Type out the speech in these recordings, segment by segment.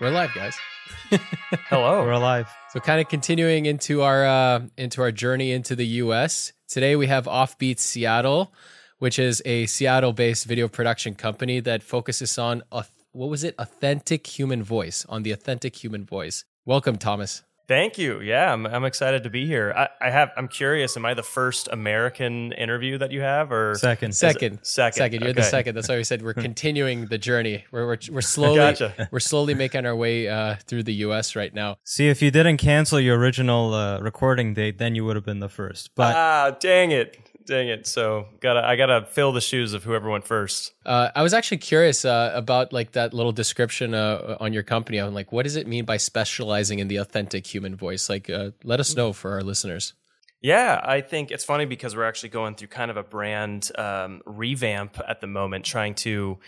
We're live, guys. Hello. We're alive. So, kind of continuing into our uh, into our journey into the U.S. Today, we have Offbeat Seattle, which is a Seattle-based video production company that focuses on what was it? Authentic human voice. On the authentic human voice. Welcome, Thomas. Thank you. Yeah, I'm, I'm excited to be here. I, I, have. I'm curious. Am I the first American interview that you have, or second? Second. Second. Second. You're okay. the second. That's why we said we're continuing the journey. We're we're, we're slowly gotcha. we're slowly making our way uh, through the U.S. right now. See, if you didn't cancel your original uh, recording date, then you would have been the first. But ah, dang it. Dang it! So gotta I gotta fill the shoes of whoever went first. Uh, I was actually curious uh, about like that little description uh, on your company. I'm like, what does it mean by specializing in the authentic human voice? Like, uh, let us know for our listeners. Yeah, I think it's funny because we're actually going through kind of a brand um, revamp at the moment, trying to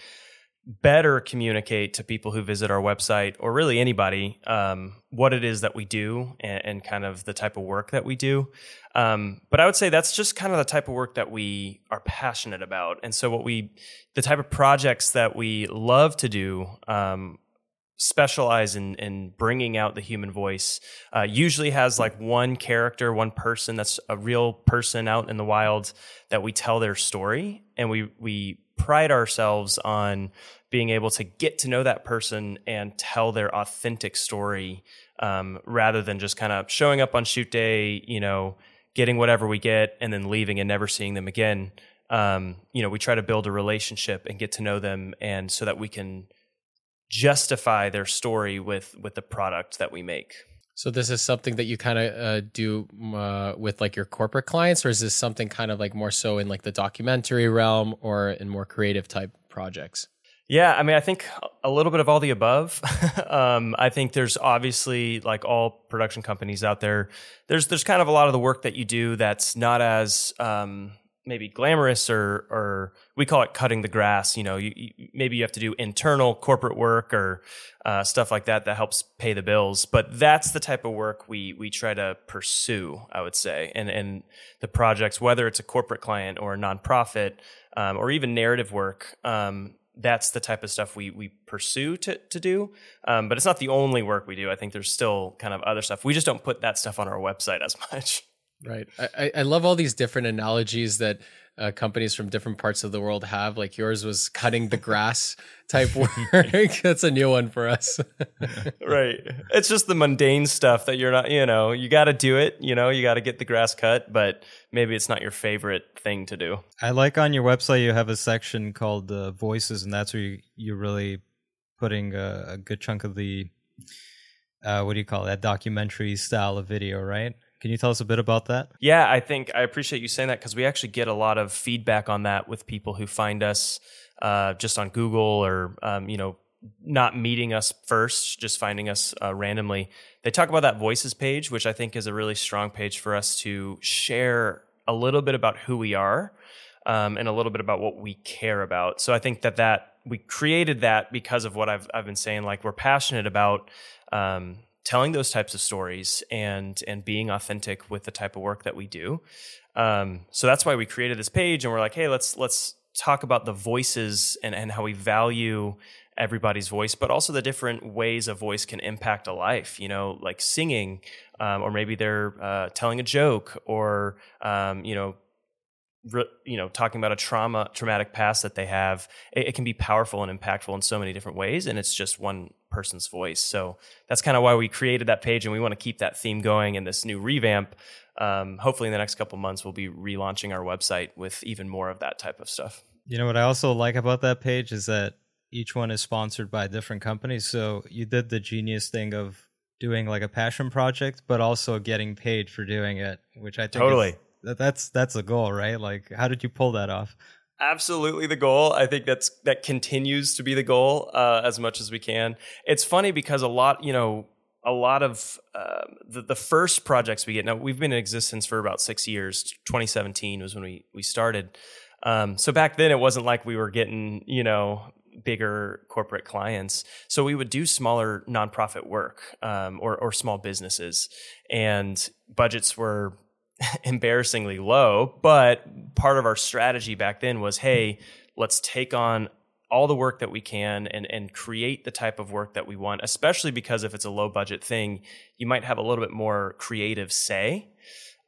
better communicate to people who visit our website or really anybody um, what it is that we do and, and, kind of the type of work that we do. Um, but I would say that's just kind of the type of work that we are passionate about. And so, what we, the type of projects that we love to do, um, specialize in, in bringing out the human voice uh, usually has like one character one person that's a real person out in the wild that we tell their story and we we pride ourselves on being able to get to know that person and tell their authentic story um, rather than just kind of showing up on shoot day you know getting whatever we get and then leaving and never seeing them again um, you know we try to build a relationship and get to know them and so that we can justify their story with with the product that we make. So this is something that you kind of uh, do uh, with like your corporate clients, or is this something kind of like more so in like the documentary realm or in more creative type projects? Yeah, I mean, I think a little bit of all the above. um, I think there's obviously like all production companies out there. There's there's kind of a lot of the work that you do that's not as um, maybe glamorous or or we call it cutting the grass. You know, you, you, maybe you have to do internal corporate work or uh, stuff like that that helps pay the bills. But that's the type of work we we try to pursue. I would say, and and the projects, whether it's a corporate client or a nonprofit um, or even narrative work. Um, that's the type of stuff we we pursue to to do. Um, but it's not the only work we do. I think there's still kind of other stuff. We just don't put that stuff on our website as much. Right. I, I love all these different analogies that uh, companies from different parts of the world have. Like yours was cutting the grass type work. That's a new one for us. right. It's just the mundane stuff that you're not, you know, you got to do it. You know, you got to get the grass cut, but maybe it's not your favorite thing to do. I like on your website, you have a section called uh, voices, and that's where you, you're really putting a, a good chunk of the, uh, what do you call it, that documentary style of video, right? Can you tell us a bit about that? Yeah, I think I appreciate you saying that because we actually get a lot of feedback on that with people who find us uh, just on Google or um, you know not meeting us first, just finding us uh, randomly. They talk about that voices page, which I think is a really strong page for us to share a little bit about who we are um, and a little bit about what we care about. So I think that that we created that because of what I've I've been saying. Like we're passionate about. Um, telling those types of stories and and being authentic with the type of work that we do. Um, so that's why we created this page, and we're like, hey, let's let's talk about the voices and and how we value everybody's voice, but also the different ways a voice can impact a life. You know, like singing, um, or maybe they're uh, telling a joke, or um, you know. You know, talking about a trauma, traumatic past that they have, it, it can be powerful and impactful in so many different ways, and it's just one person's voice. So that's kind of why we created that page, and we want to keep that theme going in this new revamp. Um, hopefully, in the next couple months, we'll be relaunching our website with even more of that type of stuff. You know what I also like about that page is that each one is sponsored by different companies. So you did the genius thing of doing like a passion project, but also getting paid for doing it, which I think totally that's that's a goal, right? Like, how did you pull that off? absolutely the goal. I think that's that continues to be the goal uh, as much as we can. It's funny because a lot, you know, a lot of uh, the, the first projects we get now we've been in existence for about six years 2017 was when we we started um, so back then it wasn't like we were getting you know bigger corporate clients so we would do smaller nonprofit work um, or, or small businesses and budgets were embarrassingly low. But part of our strategy back then was, hey, let's take on all the work that we can and and create the type of work that we want especially because if it's a low budget thing you might have a little bit more creative say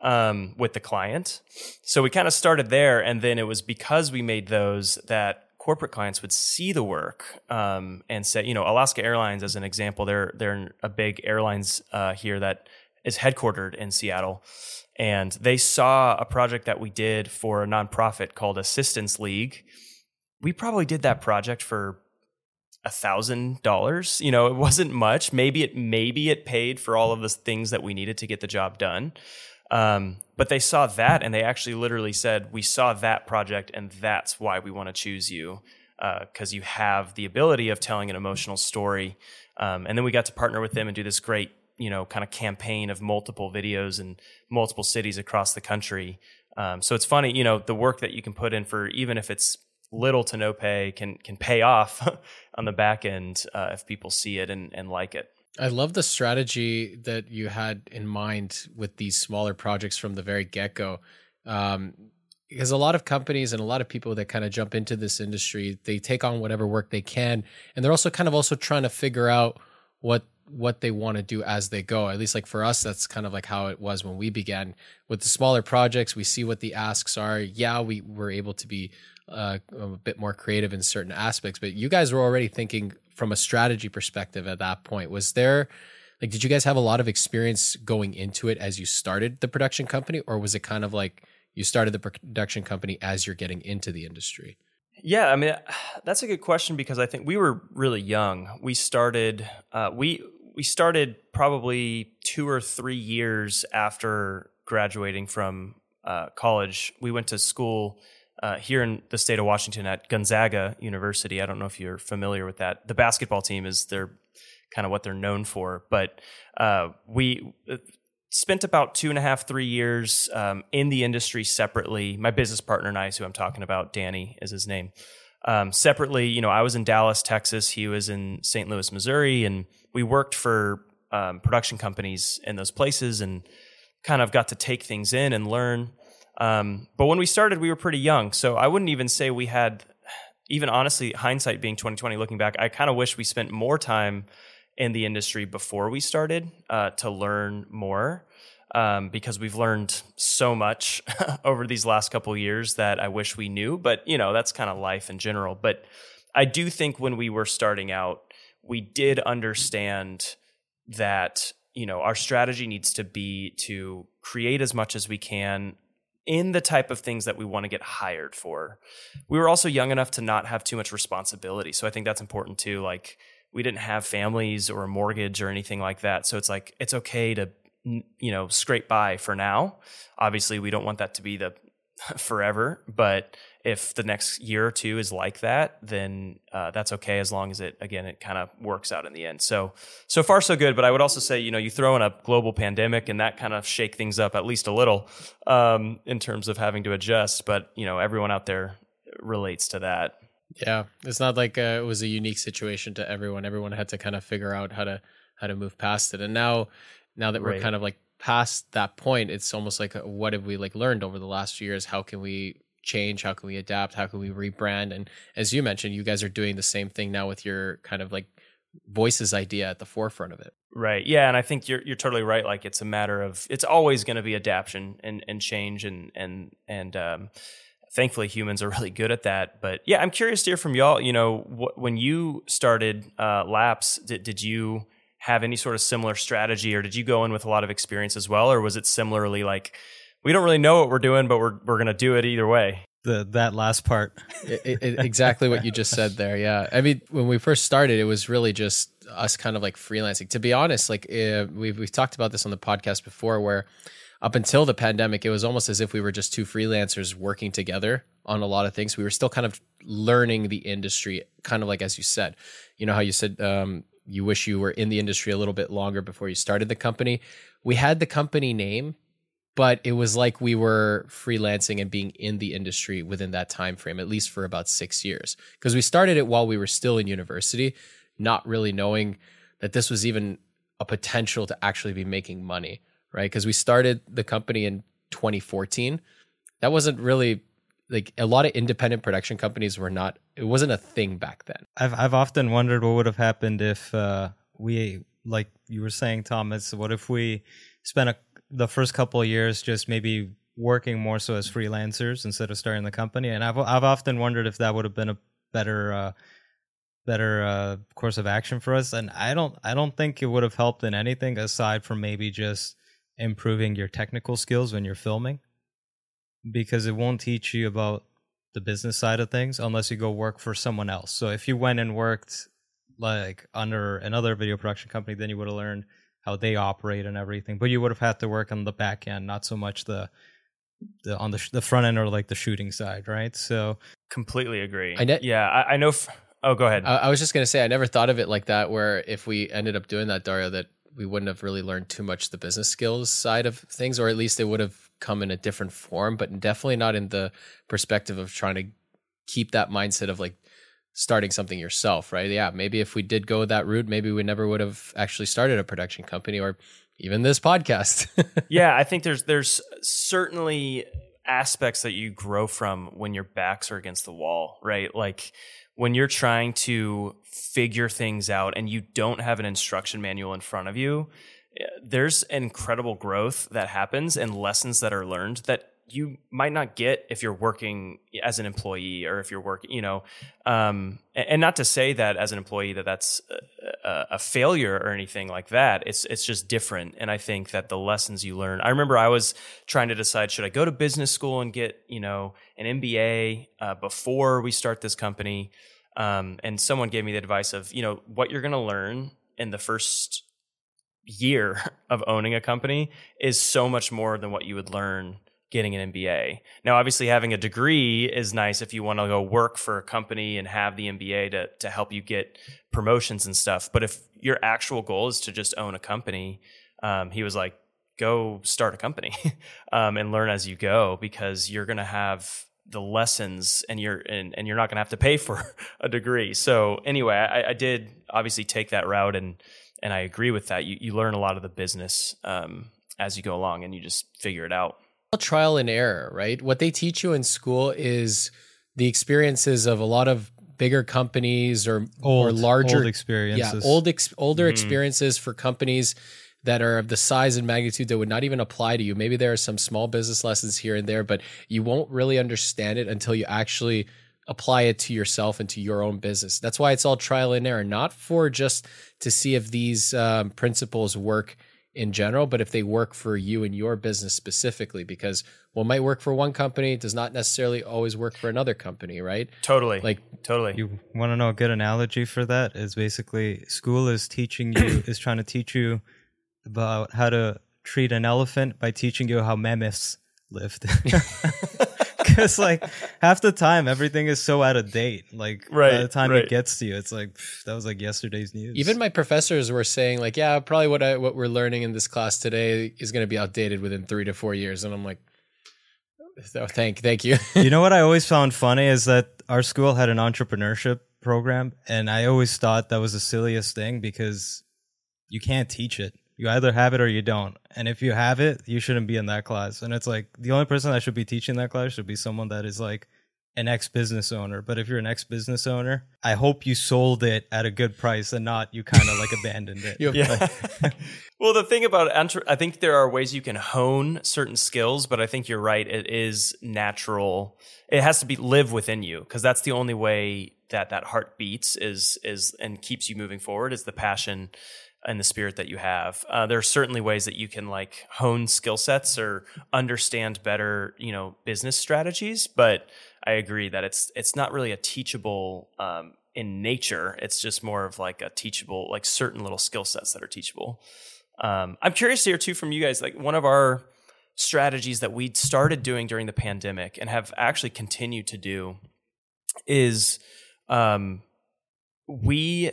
um, with the client so we kind of started there and then it was because we made those that corporate clients would see the work um, and say you know alaska airlines as an example they're they're a big airlines uh, here that is headquartered in seattle and they saw a project that we did for a nonprofit called assistance league we probably did that project for a thousand dollars. You know, it wasn't much. Maybe it maybe it paid for all of the things that we needed to get the job done. Um, but they saw that and they actually literally said, "We saw that project, and that's why we want to choose you because uh, you have the ability of telling an emotional story." Um, and then we got to partner with them and do this great, you know, kind of campaign of multiple videos in multiple cities across the country. Um, so it's funny, you know, the work that you can put in for even if it's little to no pay can can pay off on the back end uh, if people see it and, and like it. I love the strategy that you had in mind with these smaller projects from the very get go. Um, because a lot of companies and a lot of people that kind of jump into this industry, they take on whatever work they can, and they're also kind of also trying to figure out what what they want to do as they go. At least like for us, that's kind of like how it was when we began with the smaller projects. We see what the asks are. Yeah, we were able to be uh, a bit more creative in certain aspects. But you guys were already thinking from a strategy perspective at that point. Was there like did you guys have a lot of experience going into it as you started the production company, or was it kind of like you started the production company as you're getting into the industry? Yeah, I mean that's a good question because I think we were really young. We started uh, we we started probably two or three years after graduating from uh, college. We went to school uh, here in the state of Washington at Gonzaga University. I don't know if you're familiar with that. The basketball team is their kind of what they're known for, but uh, we uh, spent about two and a half, three years um, in the industry separately. My business partner and I, who I'm talking about, Danny is his name. Um, separately, you know, I was in Dallas, Texas. He was in St. Louis, Missouri, and we worked for um, production companies in those places and kind of got to take things in and learn. Um, but when we started, we were pretty young, so I wouldn't even say we had. Even honestly, hindsight being twenty twenty, looking back, I kind of wish we spent more time in the industry before we started uh, to learn more. Um, because we've learned so much over these last couple years that I wish we knew. But you know, that's kind of life in general. But I do think when we were starting out, we did understand that you know our strategy needs to be to create as much as we can in the type of things that we want to get hired for. We were also young enough to not have too much responsibility. So I think that's important too. Like we didn't have families or a mortgage or anything like that. So it's like it's okay to you know scrape by for now. Obviously, we don't want that to be the forever, but if the next year or two is like that, then uh, that's okay as long as it again it kind of works out in the end. So so far so good. But I would also say you know you throw in a global pandemic and that kind of shake things up at least a little um, in terms of having to adjust. But you know everyone out there relates to that. Yeah, it's not like uh, it was a unique situation to everyone. Everyone had to kind of figure out how to how to move past it. And now now that we're right. kind of like past that point, it's almost like uh, what have we like learned over the last few years? How can we change? How can we adapt? How can we rebrand? And as you mentioned, you guys are doing the same thing now with your kind of like voices idea at the forefront of it. Right. Yeah, and I think you're you're totally right. Like it's a matter of it's always going to be adaptation and and change and and and um, thankfully humans are really good at that. But yeah, I'm curious to hear from y'all. You know, wh- when you started uh, Lapse, did did you have any sort of similar strategy, or did you go in with a lot of experience as well, or was it similarly like? We don't really know what we're doing, but we're we're gonna do it either way. The that last part, it, it, exactly what you just said there. Yeah, I mean, when we first started, it was really just us kind of like freelancing. To be honest, like uh, we've we've talked about this on the podcast before, where up until the pandemic, it was almost as if we were just two freelancers working together on a lot of things. We were still kind of learning the industry, kind of like as you said. You know how you said um, you wish you were in the industry a little bit longer before you started the company. We had the company name but it was like we were freelancing and being in the industry within that time frame at least for about 6 years. Because we started it while we were still in university not really knowing that this was even a potential to actually be making money right? Because we started the company in 2014 that wasn't really like a lot of independent production companies were not it wasn't a thing back then. I've I've often wondered what would have happened if uh, we like you were saying, Thomas. What if we spent a, the first couple of years just maybe working more so as freelancers instead of starting the company? And I've I've often wondered if that would have been a better uh, better uh, course of action for us. And I don't I don't think it would have helped in anything aside from maybe just improving your technical skills when you're filming because it won't teach you about the business side of things unless you go work for someone else. So if you went and worked like under another video production company, then you would have learned how they operate and everything. But you would have had to work on the back end, not so much the the on the sh- the front end or like the shooting side, right? So completely agree. I ne- yeah, I, I know. F- oh, go ahead. I, I was just gonna say I never thought of it like that. Where if we ended up doing that, Dario, that we wouldn't have really learned too much the business skills side of things, or at least it would have come in a different form, but definitely not in the perspective of trying to keep that mindset of like starting something yourself, right? Yeah, maybe if we did go that route, maybe we never would have actually started a production company or even this podcast. yeah, I think there's there's certainly aspects that you grow from when your backs are against the wall, right? Like when you're trying to figure things out and you don't have an instruction manual in front of you, eh, there's incredible growth that happens and lessons that are learned that you might not get if you're working as an employee or if you're working, you know, um, and not to say that as an employee that that's a, a, failure or anything like that. It's it's just different, and I think that the lessons you learn. I remember I was trying to decide should I go to business school and get you know an MBA uh, before we start this company, um, and someone gave me the advice of you know what you're going to learn in the first year of owning a company is so much more than what you would learn getting an MBA. Now, obviously, having a degree is nice if you want to go work for a company and have the MBA to to help you get promotions and stuff. But if your actual goal is to just own a company, um, he was like, go start a company um, and learn as you go because you're going to have the lessons and you're and, and you're not going to have to pay for a degree. So anyway, I, I, did obviously take that route and and I agree with that. You you learn a lot of the business um, as you go along and you just figure it out trial and error, right? What they teach you in school is the experiences of a lot of bigger companies or old, or larger old experiences. Yeah, old ex, older mm-hmm. experiences for companies that are of the size and magnitude that would not even apply to you. Maybe there are some small business lessons here and there, but you won't really understand it until you actually apply it to yourself and to your own business. That's why it's all trial and error, not for just to see if these um, principles work in general, but if they work for you and your business specifically, because what might work for one company does not necessarily always work for another company, right? Totally. Like totally. You want to know a good analogy for that is basically school is teaching you is trying to teach you about how to treat an elephant by teaching you how mammoths lived. because like half the time everything is so out of date. Like right, by the time right. it gets to you, it's like pff, that was like yesterday's news. Even my professors were saying like, yeah, probably what I what we're learning in this class today is going to be outdated within three to four years, and I'm like. So thank thank you. you know what I always found funny is that our school had an entrepreneurship program, and I always thought that was the silliest thing because you can't teach it. You either have it or you don't. And if you have it, you shouldn't be in that class. And it's like the only person that should be teaching that class should be someone that is like an ex business owner. But if you're an ex business owner, I hope you sold it at a good price and not you kind of like abandoned it. yeah. well, the thing about I think there are ways you can hone certain skills, but I think you're right. It is natural. It has to be live within you because that's the only way that that heart beats is is and keeps you moving forward is the passion and the spirit that you have. Uh, there are certainly ways that you can like hone skill sets or understand better, you know, business strategies. But I agree that it's it's not really a teachable um, in nature. It's just more of like a teachable, like certain little skill sets that are teachable. Um, I'm curious to hear too from you guys. Like one of our strategies that we started doing during the pandemic and have actually continued to do is um, we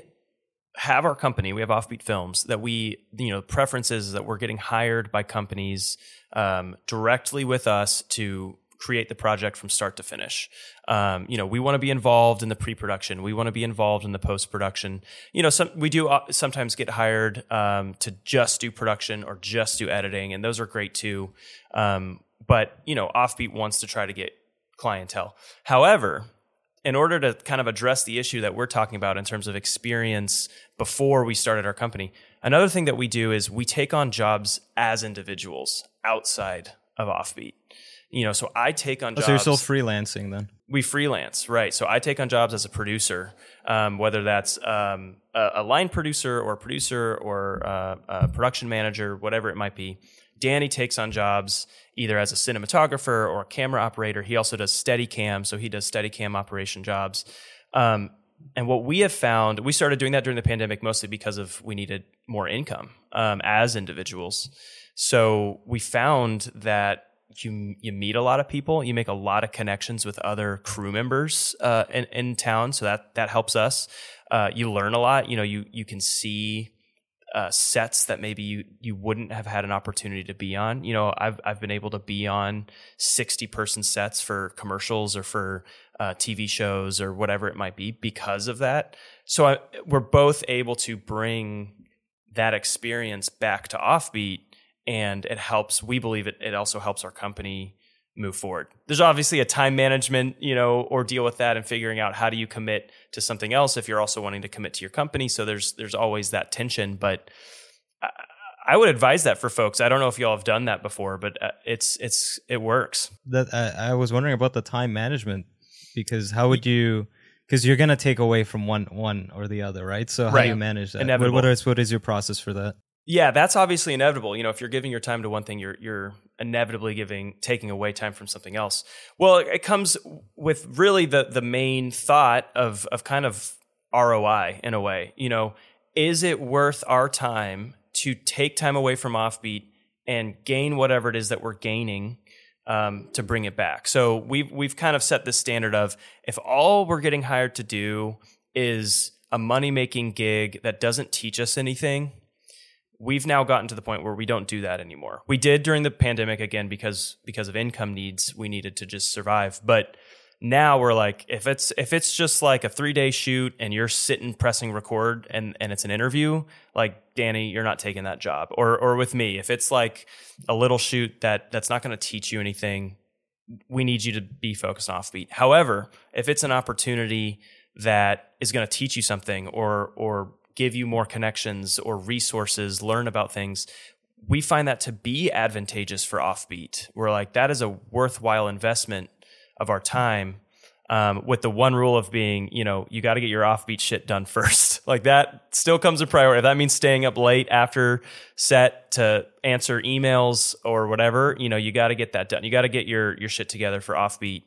have our company, we have Offbeat Films, that we, you know, preferences that we're getting hired by companies um, directly with us to create the project from start to finish. Um, you know, we want to be involved in the pre-production. We want to be involved in the post-production. You know, some we do uh, sometimes get hired um, to just do production or just do editing, and those are great too. Um, but you know, Offbeat wants to try to get clientele. However, in order to kind of address the issue that we're talking about in terms of experience before we started our company, another thing that we do is we take on jobs as individuals outside of Offbeat. You know, so I take on Oh, jobs. so you're still freelancing then? we freelance, right? So I take on jobs as a producer, um, whether that's um, a, a line producer or a producer or uh, a production manager, whatever it might be. Danny takes on jobs either as a cinematographer or a camera operator. He also does Steadicam, so he does Steadicam operation jobs. Um, and what we have found, we started doing that during the pandemic mostly because of we needed more income um, as individuals. So we found that you you meet a lot of people, you make a lot of connections with other crew members uh, in, in town, so that that helps us. Uh, you learn a lot. You know, you you can see uh, sets that maybe you you wouldn't have had an opportunity to be on. You know, I've I've been able to be on sixty person sets for commercials or for uh, TV shows or whatever it might be because of that. So I, we're both able to bring that experience back to Offbeat, and it helps. We believe it. It also helps our company move forward. There's obviously a time management, you know, or deal with that and figuring out how do you commit to something else if you're also wanting to commit to your company. So there's there's always that tension, but I, I would advise that for folks. I don't know if y'all have done that before, but uh, it's it's it works. That I, I was wondering about the time management because how would you? Because you're gonna take away from one one or the other, right? So how do you manage that? What, what is what is your process for that? Yeah, that's obviously inevitable. You know, if you're giving your time to one thing, you're you're inevitably giving taking away time from something else. Well, it comes with really the the main thought of of kind of ROI in a way. You know, is it worth our time to take time away from offbeat and gain whatever it is that we're gaining um, to bring it back? So we've we've kind of set this standard of if all we're getting hired to do is a money making gig that doesn't teach us anything we've now gotten to the point where we don't do that anymore. We did during the pandemic again because because of income needs, we needed to just survive. But now we're like if it's if it's just like a 3-day shoot and you're sitting pressing record and and it's an interview, like Danny, you're not taking that job. Or or with me, if it's like a little shoot that that's not going to teach you anything, we need you to be focused on offbeat. However, if it's an opportunity that is going to teach you something or or give you more connections or resources, learn about things, we find that to be advantageous for offbeat. We're like that is a worthwhile investment of our time. Um, with the one rule of being, you know, you got to get your offbeat shit done first. like that still comes a priority. If that means staying up late after set to answer emails or whatever, you know, you got to get that done. You got to get your your shit together for offbeat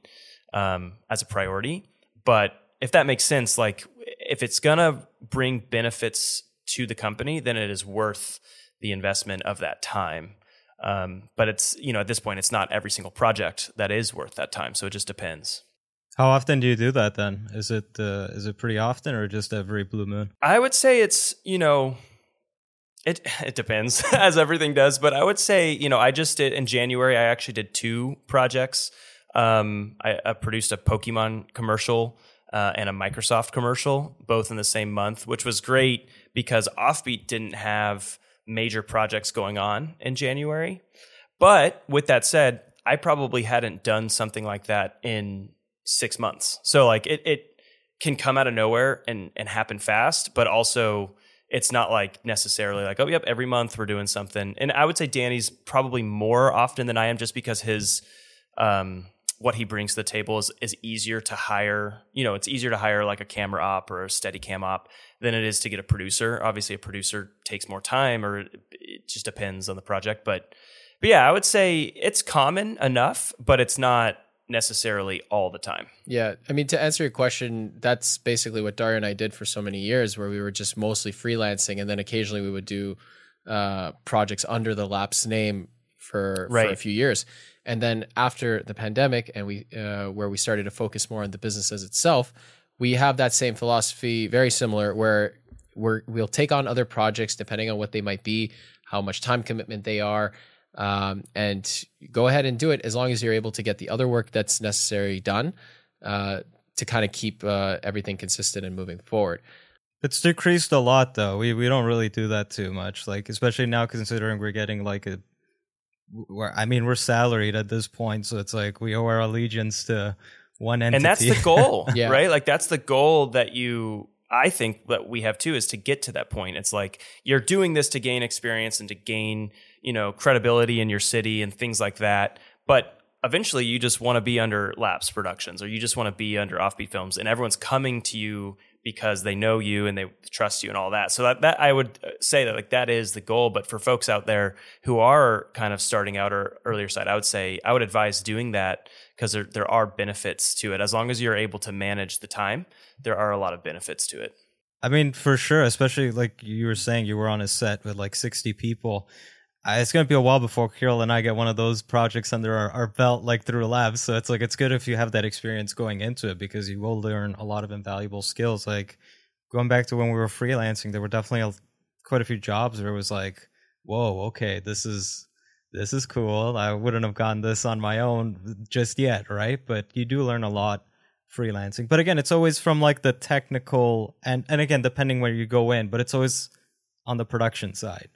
um, as a priority. But if that makes sense, like if it's gonna bring benefits to the company, then it is worth the investment of that time. Um, but it's you know at this point, it's not every single project that is worth that time. So it just depends. How often do you do that then? Is it uh, is it pretty often or just every blue moon? I would say it's you know, it it depends as everything does, but I would say you know I just did in January. I actually did two projects. Um, I, I produced a Pokemon commercial uh, and a Microsoft commercial, both in the same month, which was great because Offbeat didn't have major projects going on in January. But with that said, I probably hadn't done something like that in six months. So like it it can come out of nowhere and and happen fast, but also it's not like necessarily like oh yep every month we're doing something. And I would say Danny's probably more often than I am just because his um what he brings to the table is is easier to hire. You know, it's easier to hire like a camera op or a steady cam op than it is to get a producer. Obviously, a producer takes more time, or it, just depends on the project. But but yeah, I would say it's common enough, but it's not necessarily all the time. Yeah, I mean to answer your question, that's basically what Dario and I did for so many years, where we were just mostly freelancing, and then occasionally we would do uh, projects under the Lapse name for, for a few years, and then after the pandemic, and we uh, where we started to focus more on the business as itself, we have that same philosophy, very similar, where we're, we'll take on other projects depending on what they might be, how much time commitment they are, um, and go ahead and do it as long as you're able to get the other work that's necessary done uh, to kind of keep uh, everything consistent and moving forward. It's decreased a lot though. We we don't really do that too much. Like especially now considering we're getting like a we're, I mean, we're salaried at this point, so it's like we owe our allegiance to one entity. and that's the goal Yeah. right like that's the goal that you i think that we have too is to get to that point it's like you're doing this to gain experience and to gain you know credibility in your city and things like that but eventually you just want to be under Lapse productions or you just want to be under offbeat films and everyone's coming to you because they know you and they trust you and all that. So that, that i would uh, say that like that is the goal. But for folks out there who are kind of starting out or earlier side i would say i would advise doing that because there, there are benefits to it. As long as you're able to manage the time there are a lot of benefits to it. I mean, for sure, especially like you were saying, you were on a set with like 60 people. It's going to be a while before Kyrill and I get one of those projects under our, our belt, like through Lapse. So it's like, it's good if you have that experience going into it because you will learn a lot of invaluable skills. Like going back to when we were freelancing, there were definitely a, quite a few jobs where it was like, whoa, okay, this is. This is cool. I wouldn't have gotten this on my own just yet, right? But you do learn a lot freelancing. But again, it's always from like the technical and and again, depending where you go in, but it's always on the production side.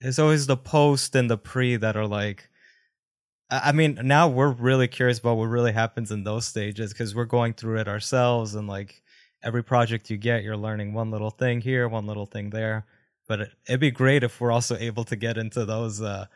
It's always the post and the pre that are like I mean, now we're really curious about what really happens in those stages because we're going through it ourselves and like every project you get, you're learning one little thing here, one little thing there. But it, it'd be great if we're also able to get into those uh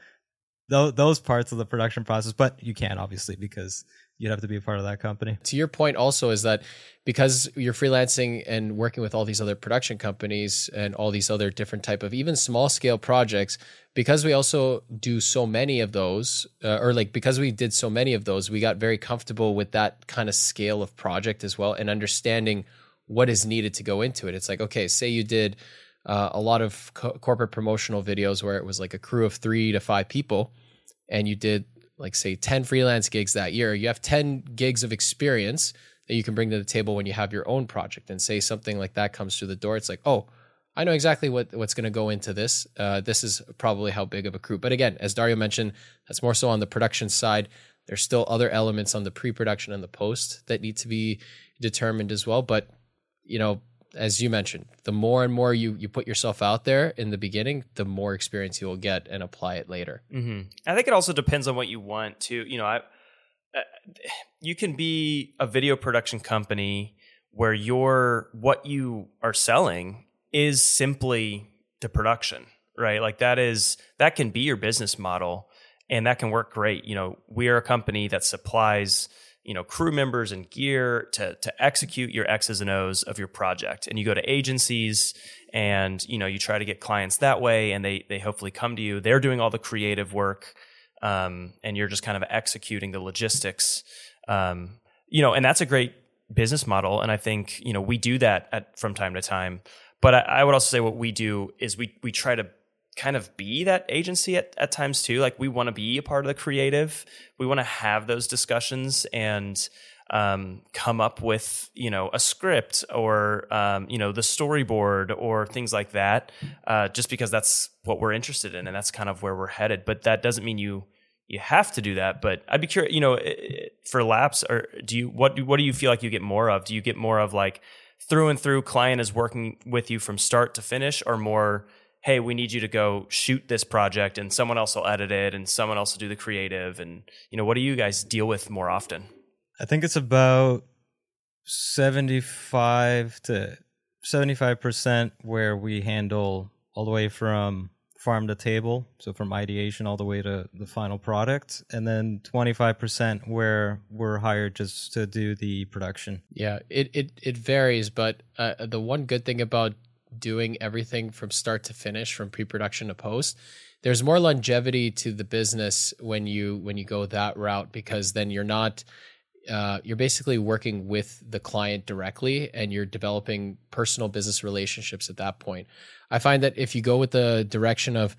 those those parts of the production process, but you can't obviously because you'd have to be a part of that company. to your point also is that because you're freelancing and working with all these other production companies and all these other different type of even small scale projects because we also do so many of those uh, or like because we did so many of those we got very comfortable with that kind of scale of project as well and understanding what is needed to go into it it's like okay say you did uh, a lot of co- corporate promotional videos where it was like a crew of three to five people and you did like say 10 freelance gigs that year you have 10 gigs of experience that you can bring to the table when you have your own project. And say something like that comes through the door it's like oh i know exactly what what's going to go into this. Uh, this is probably how big of a crew. But again as dario mentioned that's more so on the production side. There's still other elements on the pre-production and the post that need to be determined as well. But you know as you mentioned the more and more you you put yourself out there in the beginning the more experience you will get and apply it later hmm I think it also depends on what you want to. You know, I uh, you can be a video production company where your what you are selling is simply the production, right? Like that is that can be your business model, and that can work great. You know, we are a company that supplies you know crew members and gear to to execute your X's and O's of your project, and you go to agencies and you know you try to get clients that way, and they they hopefully come to you. They're doing all the creative work um, and you're just kind of executing the logistics. Um, you know, and that's a great business model, and I think you know we do that at, from time to time. But I, I would also say what we do is we we try to kind of be that agency at, at times too. Like we want to be a part of the creative. We want to have those discussions and um, come up with you know a script or um, you know the storyboard or things like that. Uh, just because that's what we're interested in and that's kind of where we're headed. But that doesn't mean you you have to do that. But I'd be curious, you know, for Lapse, or do you what what do you feel like you get more of? Do you get more of like through and through client is working with you from start to finish, or more? Hey, we need you to go shoot this project, and someone else will edit it, and someone else will do the creative, and you know, what do you guys deal with more often? I think it's about 75 to 75% where we handle all the way from farm to table, so from ideation all the way to the final product, and then 25% where we're hired just to do the production. Yeah, it it it varies, but uh, the one good thing about doing everything from start to finish, from pre-production to post, there's more longevity to the business when you when you go that route because then you're not uh, you're basically working with the client directly and you're developing personal business relationships at that point. I find that if you go with the direction of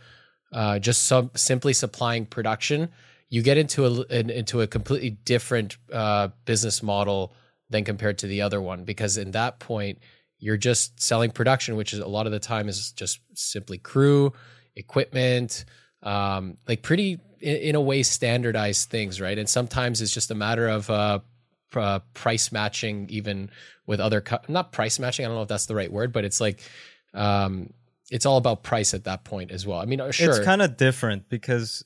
uh, just sub- simply supplying production, you get into a an, into a completely different uh, business model than compared to the other one because in that point you're just selling production, which is a lot of the time is just simply crew, equipment, um, like pretty in, in a way standardized things, right? And sometimes it's just a matter of uh, uh, price matching, even with other co- not price matching. I don't know if that's the right word, but it's like um, it's all about price at that point as well. I mean, uh, sure, It's kind of different because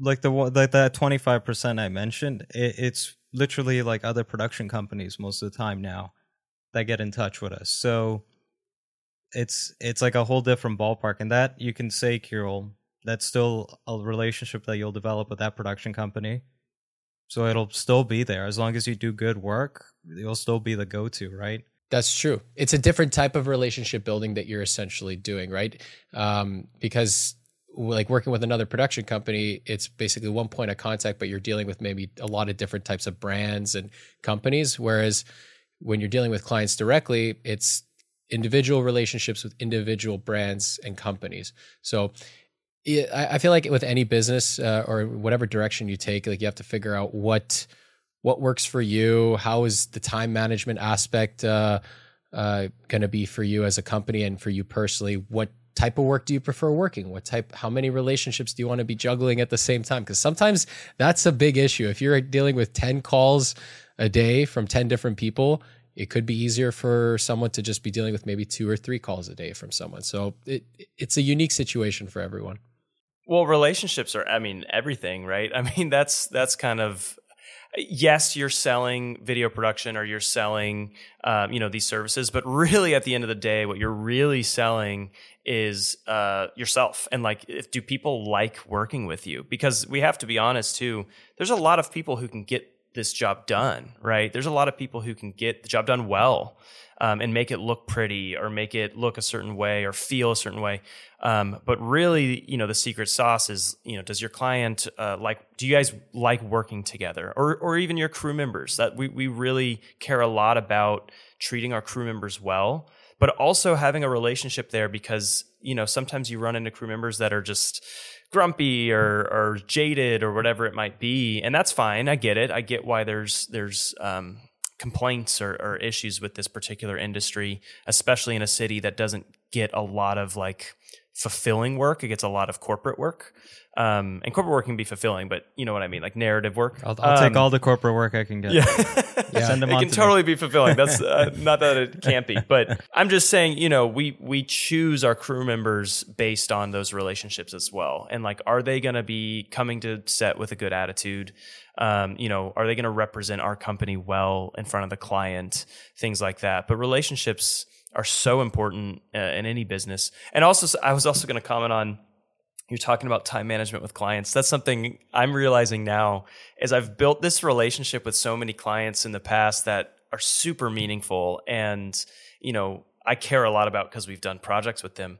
like the like that twenty five percent I mentioned, it, it's literally like other production companies most of the time now that get in touch with us. So it's it's like a whole different ballpark, and that you can say, Kyrill, that's still a relationship that you'll develop with that production company. So it'll still be there as long as you do good work. You'll still be the go to, right? That's true. It's a different type of relationship building that you're essentially doing, right? Um, because like working with another production company, it's basically one point of contact, but you're dealing with maybe a lot of different types of brands and companies. Whereas when you're dealing with clients directly, it's individual relationships with individual brands and companies. So I feel like with any business uh, or whatever direction you take, like you have to figure out what what works for you. How is the time management aspect uh, uh, going to be for you as a company and for you personally? What type of work do you prefer working? What type, how many relationships do you want to be juggling at the same time? Because sometimes that's a big issue. If you're dealing with 10 calls a day from 10 different people, it could be easier for someone to just be dealing with maybe two or three calls a day from someone. So it, it's a unique situation for everyone. Well, relationships are, I mean, everything, right? I mean, that's, that's kind of, yes, you're selling video production or you're selling, um, you know, these services, but really at the end of the day, what you're really selling is uh, yourself and like if do people like working with you because we have to be honest too there's a lot of people who can get this job done right? There's a lot of people who can get the job done well um, and make it look pretty or make it look a certain way or feel a certain way. Um, but really you know the secret sauce is you know does your client uh, like do you guys like working together? Or or even your crew members that we, we really care a lot about treating our crew members well but also having a relationship there because you know sometimes you run into crew members that are just grumpy or or jaded or whatever it might be. And that's fine. I get it. I get why there's there's um, complaints or, or issues with this particular industry especially in a city that doesn't get a lot of like fulfilling work it gets a lot of corporate work um, and corporate work can be fulfilling, but you know what I mean, like narrative work. I'll, I'll um, take all the corporate work I can get. Yeah, yeah. Send them it can to totally me. be fulfilling. That's uh, not that it can't be, but I'm just saying, you know, we we choose our crew members based on those relationships as well, and like, are they going to be coming to set with a good attitude? Um, you know, are they going to represent our company well in front of the client? Things like that. But relationships are so important uh, in any business. And also, I was also going to comment on you're talking about time management with clients. That's something i'm realizing now as i've built this relationship with so many clients in the past that are super meaningful and you know i care a lot about because we've done projects with them.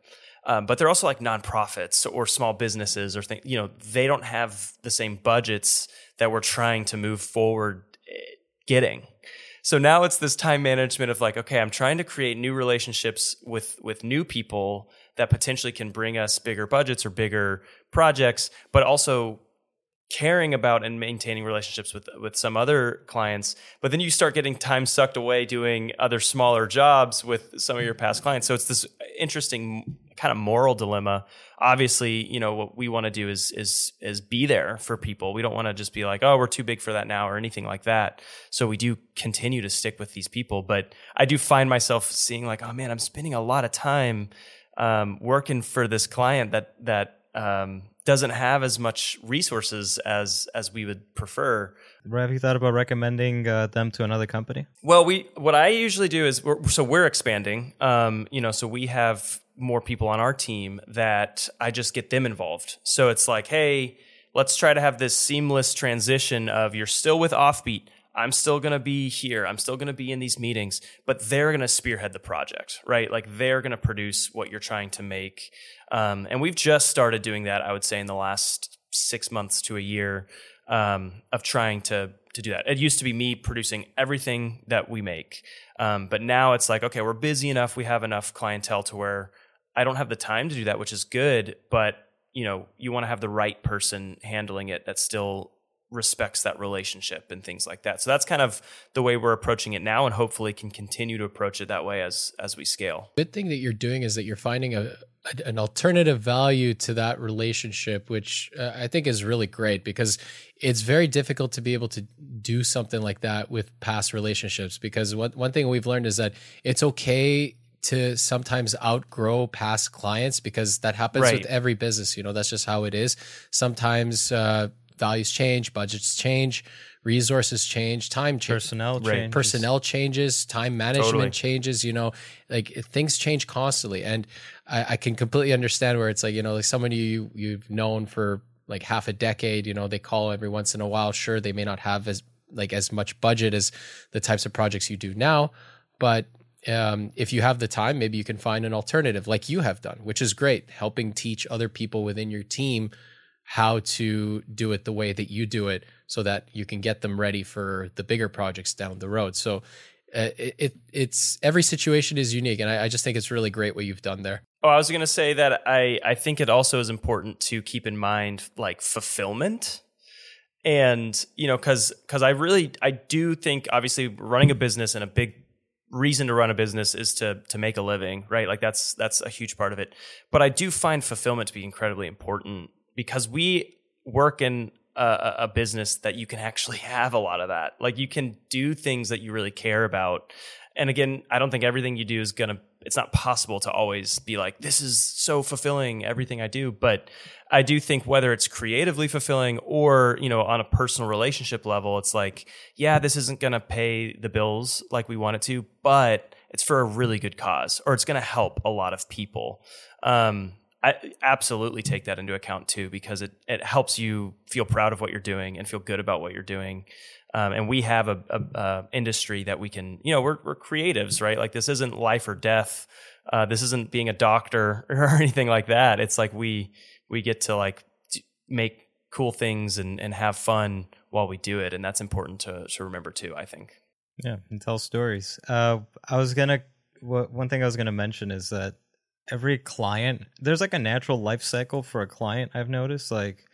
Um, but they're also like nonprofits or small businesses or things you know they don't have the same budgets that we're trying to move forward eh, getting so now it's this time management of like okay i'm trying to create new relationships with with new people that potentially can bring us bigger budgets or bigger projects, but also caring about and maintaining relationships with with some other clients. But then you start getting time sucked away doing other smaller jobs with some of your past clients. So it's this interesting kind of moral dilemma obviously you know what we want to do is is is be there for people we don't want to just be like oh we're too big for that now or anything like that so we do continue to stick with these people but i do find myself seeing like oh man i'm spending a lot of time um, working for this client that that um, doesn't have as much resources as as we would prefer. Have you thought about recommending uh, them to another company? Well, we what I usually do is we're, so we're expanding. Um, you know, so we have more people on our team that I just get them involved. So it's like, hey, let's try to have this seamless transition of you're still with Offbeat I'm still going to be here. I'm still going to be in these meetings, but they're going to spearhead the project, right? Like they're going to produce what you're trying to make. Um, and we've just started doing that, I would say, in the last six months to a year um, of trying to to do that. It used to be me producing everything that we make, um, but now it's like, okay, we're busy enough. We have enough clientele to where I don't have the time to do that, which is good. But you know, you want to have the right person handling it that still respects that relationship and things like that. So that's kind of the way we're approaching it now and hopefully can continue to approach it that way as as we scale. Good thing that you're doing is that you're finding a, an alternative value to that relationship which uh, I think is really great because it's very difficult to be able to do something like that with past relationships because one one thing we've learned is that it's okay to sometimes outgrow past clients because that happens Right. with every business. You know, that's just how it is. Sometimes uh, values change, budgets change, resources change, time change. Personnel Right. changes. personnel changes, time management Totally. changes, you know, like things change constantly. And I, I can completely understand where it's like, you know, like someone you you've known for like half a decade, you know, they call every once in a while. Sure, they may not have as like as much budget as the types of projects you do now, but um, if you have the time, maybe you can find an alternative like you have done, which is great, helping teach other people within your team how to do it the way that you do it so that you can get them ready for the bigger projects down the road. So uh, it, it it's every situation is unique, and I, I just think it's really great what you've done there. Oh, I was going to say that I, I think it also is important to keep in mind like fulfillment. And, you know, cause, cause I really, I do think obviously running a business and a big reason to run a business is to, to make a living, right? Like that's, that's a huge part of it. But I do find fulfillment to be incredibly important because we work in a, a business that you can actually have a lot of that. Like you can do things that you really care about. And again, I don't think everything you do is to, it's not possible to always be like, this is so fulfilling, everything I do. But I do think whether it's creatively fulfilling or, you know, on a personal relationship level, it's like, yeah, this isn't to pay the bills like we want it to, but it's for a really good cause or it's to help a lot of people. Um, I absolutely take that into account too because it, it helps you feel proud of what you're doing and feel good about what you're doing. Um, and we have a, a, a industry that we can, you know, we're, we're creatives, right? Like this isn't life or death. Uh, this isn't being a doctor or anything like that. It's like we we get to like make cool things and, and have fun while we do it, and that's important to to remember too. I think. Yeah, and tell stories. Uh, I was gonna. One thing I was gonna mention is that every client, there's like a natural life cycle for a client. I've noticed. Like,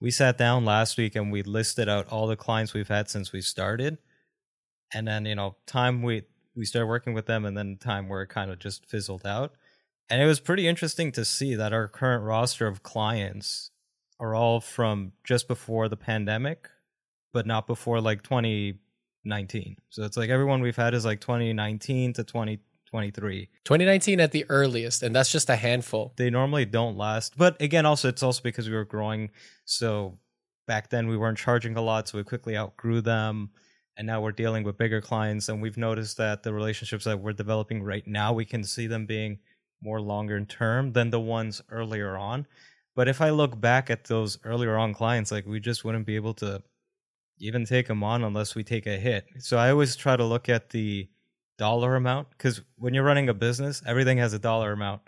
we sat down last week and we listed out all the clients we've had since we started, and then you know, time we we started working with them, and then time where it kind of just fizzled out. And it was pretty interesting to see that our current roster of clients are all from just before the pandemic, but not before like 2019. So it's like everyone we've had is like 2019 to 2023. 2019 at the earliest, and that's just a handful. They normally don't last. But again, also it's also because we were growing. So back then we weren't charging a lot, so we quickly outgrew them. And now we're dealing with bigger clients, and we've noticed that the relationships that we're developing right now, we can see them being more longer term than the ones earlier on. But if I look back at those earlier on clients, like we just wouldn't be able to even take them on unless we take a hit. So I always try to look at the dollar amount because when you're running a business, everything has a dollar amount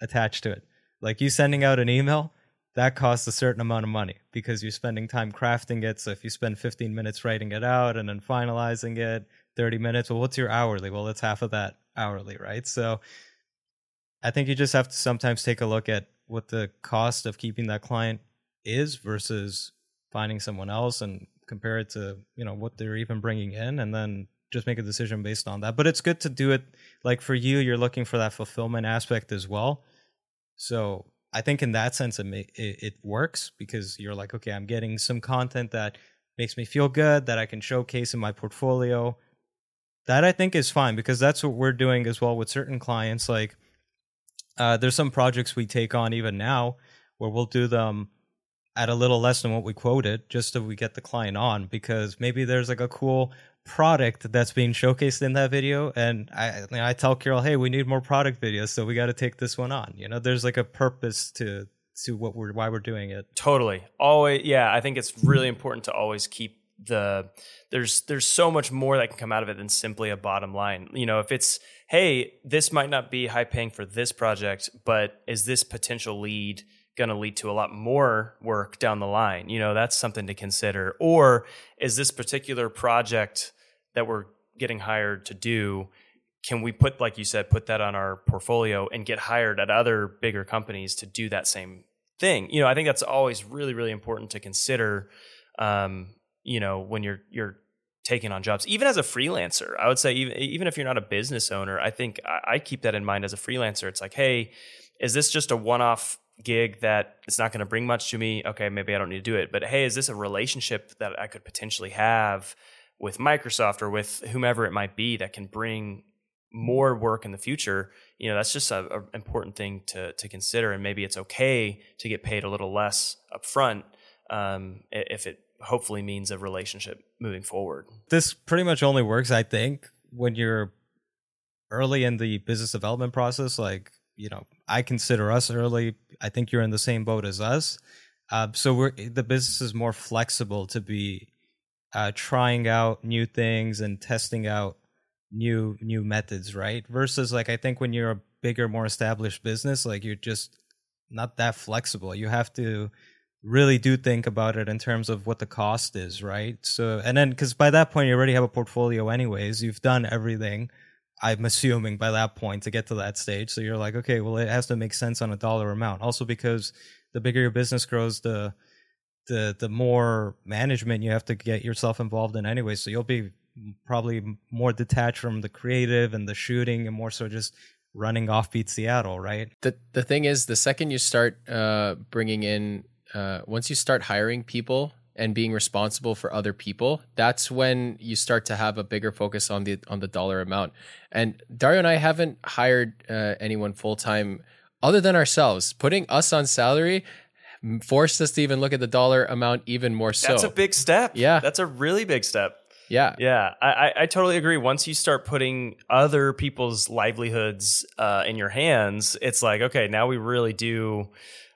attached to it. Like you sending out an email, that costs a certain amount of money because you're spending time crafting it. So if you spend 15 minutes writing it out and then finalizing it, 30 minutes, well, what's your hourly? Well, it's half of that hourly, right? So I think you just have to sometimes take a look at what the cost of keeping that client is versus finding someone else and compare it to, you know, what they're even bringing in and then just make a decision based on that. But it's good to do it like for you, you're looking for that fulfillment aspect as well. So I think in that sense, it, ma- it it works because you're like, okay, I'm getting some content that makes me feel good that I can showcase in my portfolio. That I think is fine because that's what we're doing as well with certain clients. Like, uh, there's some projects we take on even now where we'll do them at a little less than what we quoted just so we get the client on because maybe there's like a cool product that's being showcased in that video and I I tell Kyrill, "Hey, we need more product videos, so we got to take this one on." You know, there's like a purpose to to what we're why we're doing it. Totally. Always yeah, I think it's really important to always keep the there's there's so much more that can come out of it than simply a bottom line. You know, if it's hey, this might not be high paying for this project, but is this potential lead going to lead to a lot more work down the line? You know, that's something to consider. Or is this particular project that we're getting hired to do can we put like you said put that on our portfolio and get hired at other bigger companies to do that same thing you know i think that's always really really important to consider um, you know when you're you're taking on jobs even as a freelancer i would say even even if you're not a business owner i think i, I keep that in mind as a freelancer it's like hey is this just a one-off gig that it's not going to bring much to me okay maybe i don't need to do it but hey is this a relationship that i could potentially have with microsoft or with whomever it might be that can bring more work in the future, you know, that's just a, a important thing to to consider. And maybe it's okay to get paid a little less upfront um, if it hopefully means a relationship moving forward. This pretty much only works, I think, when you're early in the business development process. Like, you know, I consider us early. I think you're in the same boat as us. Uh, so we're the business is more flexible to be uh, trying out new things and testing out new new methods, right? Versus like I think when you're a bigger, more established business, like you're just not that flexible. You have to really do think about it in terms of what the cost is, right? So, and then because by that point you already have a portfolio, anyways. You've done everything. I'm assuming by that point to get to that stage. So you're like, okay, well, it has to make sense on a dollar amount. Also, because the bigger your business grows, the the the more management you have to get yourself involved in anyway. So you'll be probably more detached from the creative and the shooting, and more so just running offbeat Seattle, right? The the thing is, the second you start uh, bringing in uh, once you start hiring people and being responsible for other people, that's when you start to have a bigger focus on the on the dollar amount. And Dario and I haven't hired uh, anyone full time other than ourselves. Putting us on salary forced us to even look at the dollar amount even more so. That's a big step. Yeah, that's a really big step. Yeah, yeah, I, I totally agree. Once you start putting other people's livelihoods uh, in your hands, it's like okay, now we really do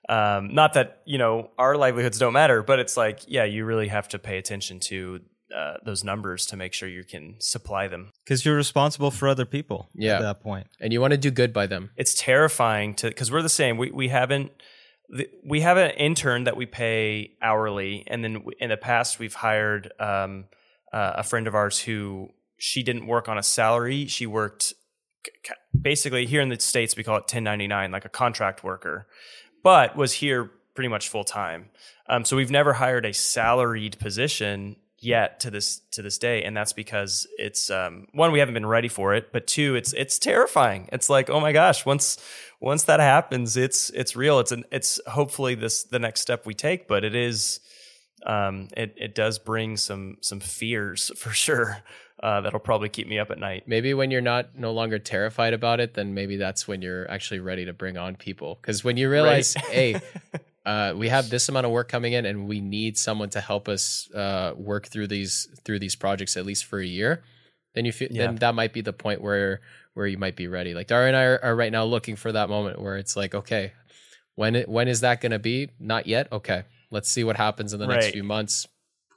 um, not that you know our livelihoods don't matter, but it's like yeah, you really have to pay attention to uh, those numbers to make sure you can supply them because you're responsible for other people. Yeah. at that point, and you want to do good by them. It's terrifying to because we're the same. We we haven't we have an intern that we pay hourly, and then in the past we've hired um, uh, a friend of ours who she didn't work on a salary. She worked basically here in the states we call it 1099 like a contract worker but was here pretty much full time. Um, so we've never hired a salaried position yet to this to this day, and that's because it's um, one we haven't been ready for it, but two, it's it's terrifying. It's like oh my gosh, once once that happens, it's it's real. It's an it's hopefully this the next step we take, but it is um, it it does bring some some fears for sure uh, that'll probably keep me up at night. Maybe when you're not no longer terrified about it, then maybe that's when you're actually ready to bring on people. Because when you realize, right. hey, uh, we have this amount of work coming in, and we need someone to help us uh, work through these through these projects at least for a year, then you feel yeah. then that might be the point where where you might be ready. Like Dario and I are, are right now looking for that moment where it's like, okay, when it, when is that going to be? Not yet. Okay, let's see what happens in the right. next few months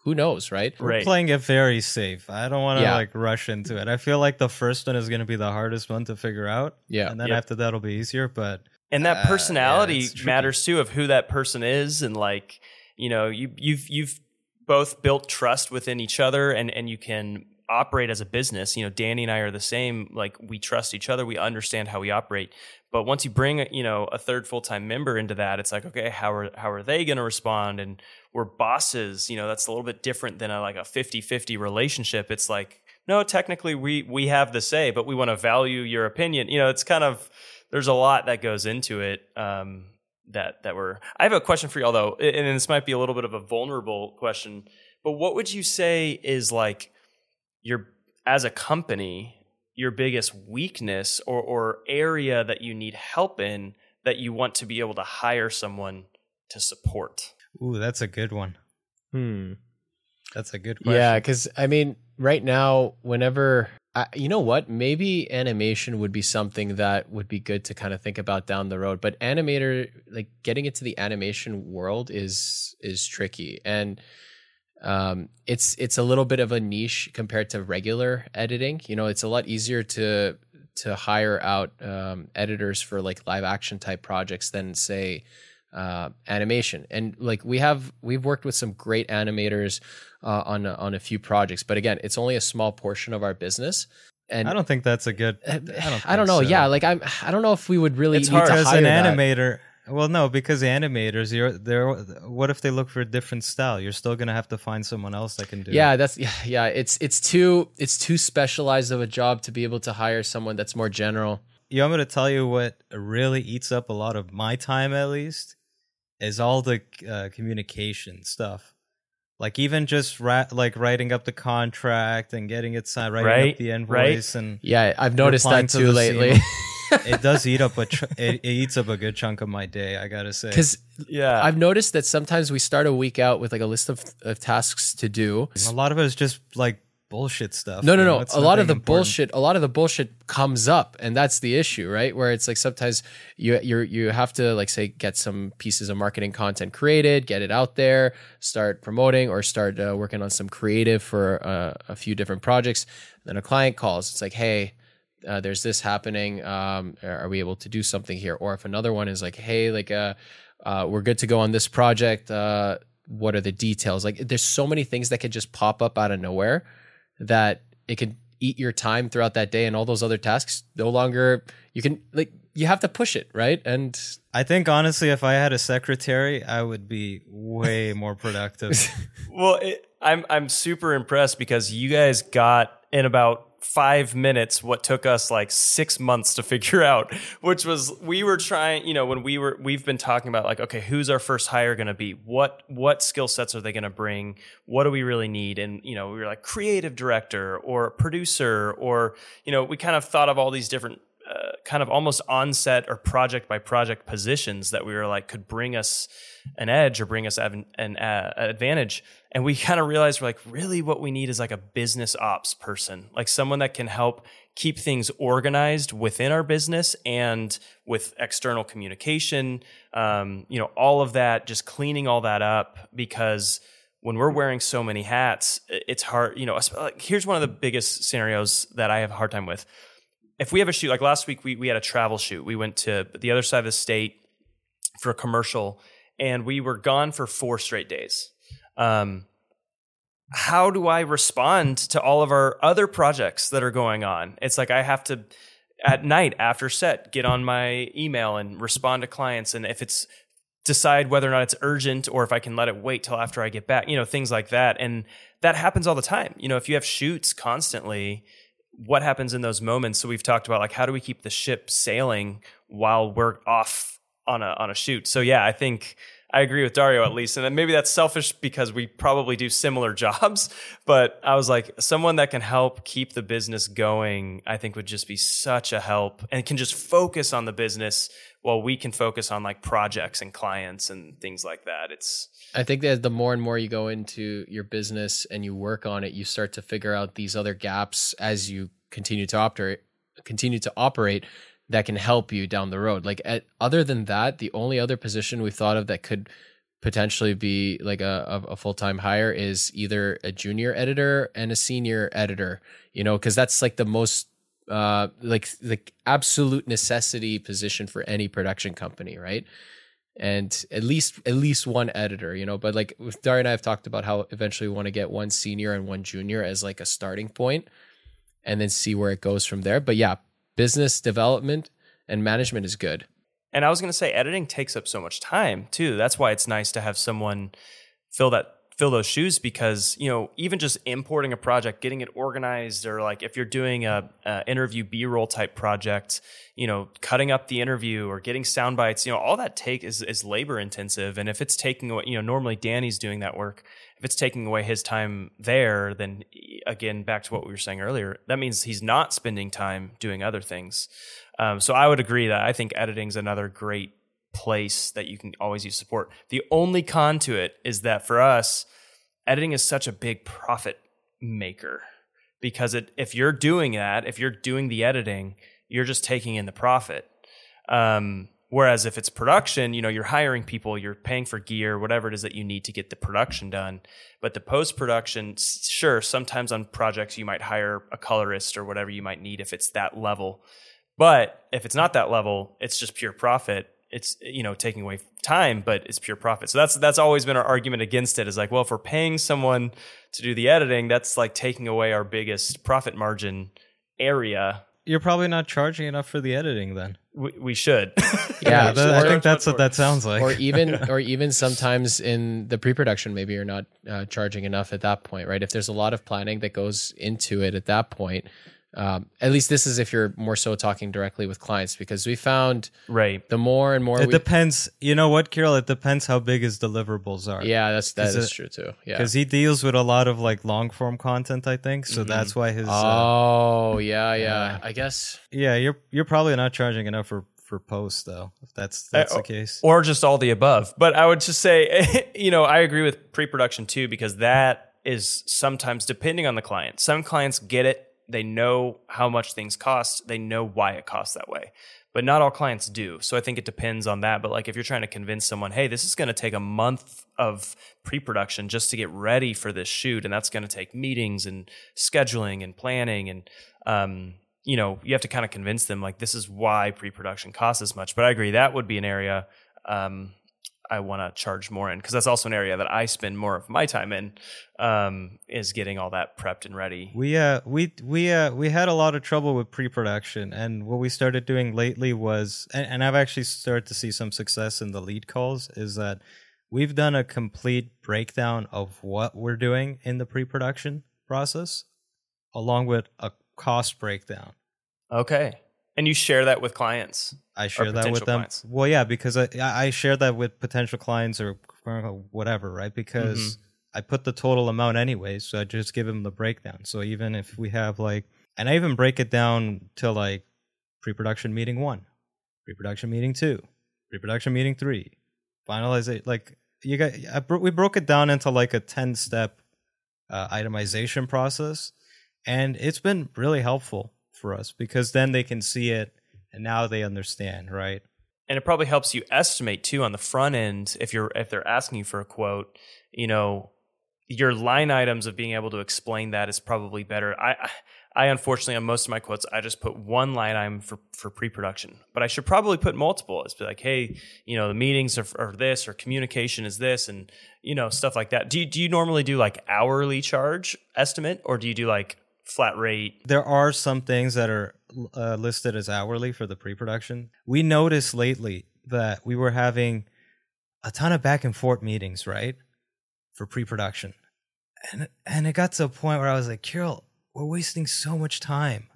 who knows, right? We're right. playing it very safe. I don't want to yeah. like rush into it. I feel like the first one is going to be the hardest one to figure out. Yeah. And then yep. after that'll be easier, but and that uh, personality yeah, matters too of who that person is and like, you know, you you've you've both built trust within each other and and you can operate as a business. You know, Danny and I are the same. Like we trust each other. We understand how we operate. But once you bring you know a third full time member into that, it's like okay, how are how are they going to respond? And we're bosses. You know, that's a little bit different than a, like a 50-50 relationship. It's like no, technically we we have the say, but we want to value your opinion. You know, it's kind of there's a lot that goes into it. Um, that that we're. I have a question for y'all though, and this might be a little bit of a vulnerable question. But what would you say is like your as a company your biggest weakness or, or area that you need help in that you want to be able to hire someone to support? Ooh, that's a good one. Hmm. That's a good question. Yeah, because I mean, right now, whenever I, you know what, maybe animation would be something that would be good to kind of think about down the road. But animator, like getting into the animation world, is is tricky, and um, it's it's a little bit of a niche compared to regular editing. You know, it's a lot easier to to hire out um, editors for like live action type projects than say uh, animation. And like we have we've worked with some great animators uh, on on a few projects, but again, it's only a small portion of our business. And I don't think that's a good. I don't, I don't know. So. Yeah, like I'm. I don't know if we would really it's need hard. to as hire an that. animator. Well, no, because animators, you're there. What if they look for a different style? You're still gonna have to find someone else that can do. Yeah, it. that's yeah, yeah. It's it's too it's too specialized of a job to be able to hire someone that's more general. You want me to tell you what really eats up a lot of my time, at least, is all the uh, communication stuff. Like even just ra- like writing up the contract and getting it signed, writing Right, up the invoice, right. and Yeah, I've noticed that too the lately. it does eat up a ch- it, it eats up a good chunk of my day. I gotta say, Because Yeah. I've noticed that sometimes we start a week out with like a list of, of tasks to do. a lot of it is just like bullshit stuff. No, no, no. A lot of the important. bullshit, a lot of the bullshit comes up, and that's the issue, right? Where it's like sometimes you you you have to like say get some pieces of marketing content created, get it out there, start promoting, or start uh, working on some creative for uh, a few different projects. Then a client calls. It's like, hey. Uh, there's this happening. Um, are we able to do something here? Or if another one is like, hey, like, uh, uh, we're good to go on this project. Uh, what are the details? Like, there's so many things that could just pop up out of nowhere that it could eat your time throughout that day and all those other tasks no longer you can like you have to push it right and I think honestly, if I had a secretary, I would be way more productive. Well, it, I'm I'm super impressed because you guys got in about five minutes what took us like six months to figure out, which was we were trying. You know, when we were we've been talking about like, okay, who's our first hire going to be? What what skill sets are they going to bring? What do we really need? And you know, we were like creative director or producer or you know, we kind of thought of all these different uh, kind of almost onset or project by project positions that we were like could bring us an edge or bring us an, an uh, advantage. And we kind of realized we're like, really, what we need is like a business ops person, like someone that can help keep things organized within our business and with external communication. Um, you know, all of that, just cleaning all that up because when we're wearing so many hats, it's hard. You know, here's one of the biggest scenarios that I have a hard time with if we have a shoot like last week we, we had a travel shoot we went to the other side of the state for a commercial and we were gone for four straight days um, how do i respond to all of our other projects that are going on? It's like i have to at night after set get on my email and respond to clients and if it's decide whether or not it's urgent or if i can let it wait till after i get back you know things like that and that happens all the time. You know if you have shoots constantly what happens in those moments? So we've talked about like how do we keep the ship sailing while we're off on a on a shoot? So yeah i think i agree with dario at least and then maybe that's selfish because we probably do similar jobs but i was like someone that can help keep the business going i think would just be such a help and can just focus on the business while we can focus on like projects and clients and things like that. It's i think that the more and more you go into your business and you work on it you start to figure out these other gaps as you continue to operate continue to operate that can help you down the road. Like at, other than that the only other position we thought of that could potentially be like a, a, full-time hire is either a junior editor and a senior editor you know because that's like the most uh like the absolute necessity position for any production company right? And at least at least one editor you know but like with Dario and I have talked about how eventually we want to get one senior and one junior as like a starting point and then see where it goes from there. But yeah business development and management is good And I was going to say, editing takes up so much time too. That's why it's nice to have someone fill that fill those shoes because you know even just importing a project, getting it organized, or like if you're doing a, a interview B roll type project, you know, cutting up the interview or getting sound bites, you know, all that take is is labor intensive. And if it's taking you know, normally Danny's doing that work. If it's taking away his time there, then again, back to what we were saying earlier, that means he's not spending time doing other things. Um, so I would agree that I think editing is another great place that you can always use support. The only con to it is that for us, editing is such a big profit maker because it, if you're doing that, if you're doing the editing, you're just taking in the profit. Um, whereas if it's production, you know, you're hiring people, you're paying for gear, whatever it is that you need to get the production done. But the post production, sure, sometimes on projects you might hire a colorist or whatever you might need if it's that level. But if it's not that level, it's just pure profit. It's you know taking away time, but it's pure profit. So that's that's always been our argument against it. Is like, well, if we're paying someone to do the editing, that's like taking away our biggest profit margin area. You're probably not charging enough for the editing then. We, we should. Yeah, that- I think that's what that sounds like. or even or even sometimes in the pre-production maybe you're not uh, charging enough at that point right if there's a lot of planning that goes into it at that point Um, at least this is if you're more so talking directly with clients because we found Right. the more and more It we, depends. You know what, Kyrill? It depends how big his deliverables are. yeah that's that is it- true too yeah Because he deals with a lot of like long form content, I think. So that's why his. uh, oh yeah yeah Yeah. I guess yeah, you're you're probably not charging enough for for posts though. If that's that's Uh, the case. or just all the above. But I would just say, you know, I agree with pre-production too because that is sometimes depending on the client. Some clients get it; they know how much things cost, they know why it costs that way. But not all clients do. So I think it depends on that. But like if you're trying to convince someone, hey, this is going to take a month of pre-production just to get ready for this shoot, and that's going to take meetings and scheduling and planning and um, you know, you have to kind of convince them like this is why pre-production costs as much. But I agree that would be an area um, I want to charge more in because that's also an area that I spend more of my time in um, is getting all that prepped and ready. We uh we we uh we had a lot of trouble with pre-production, and what we started doing lately was, and, and I've actually started to see some success in the lead calls. Is that we've done a complete breakdown of what we're doing in the pre-production process, along with a cost breakdown. Okay, and you share that with clients. I share that with them. clients. Well, yeah, because I I share that with potential clients or whatever, right? Because Mm-hmm. I put the total amount anyways, so I just give them the breakdown. So even if we have like, and I even break it down to like pre-production meeting one, pre-production meeting two, pre-production meeting three, finalize it. Like you got, I bro- we broke it down into like a ten step uh, itemization process, and it's been really helpful for us because then they can see it and now they understand, right? and it probably helps you estimate too on the front end if you're if they're asking you for a quote you know your line items of being able to explain that is probably better. I i unfortunately on most of my quotes i just put one line item for for pre-production but i should probably put multiple. It's like hey you know the meetings are, are this or communication is this and you know stuff like that. Do you, do you normally do like hourly charge estimate or do you do like flat rate There are some things that are uh, listed as hourly for the pre-production. We noticed lately that we were having a ton of back and forth meetings, right, for pre-production, and and it got to a point where I was like, Kyrill, we're wasting so much time,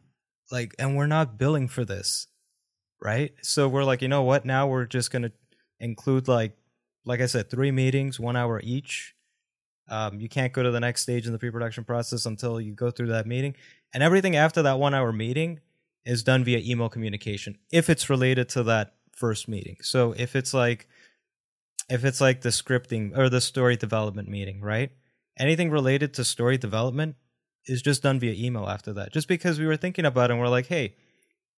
like, and we're not billing for this, right? So we're like, you know what? Now we're just gonna include like, like I said, three meetings, one hour each. Um, you can't go to the next stage in the pre-production process until you go through that meeting, and everything after that one-hour meeting is done via email communication if it's related to that first meeting. So if it's like, if it's like the scripting or the story development meeting, right? Anything related to story development is just done via email after that. Just because we were thinking about it and we're like, hey,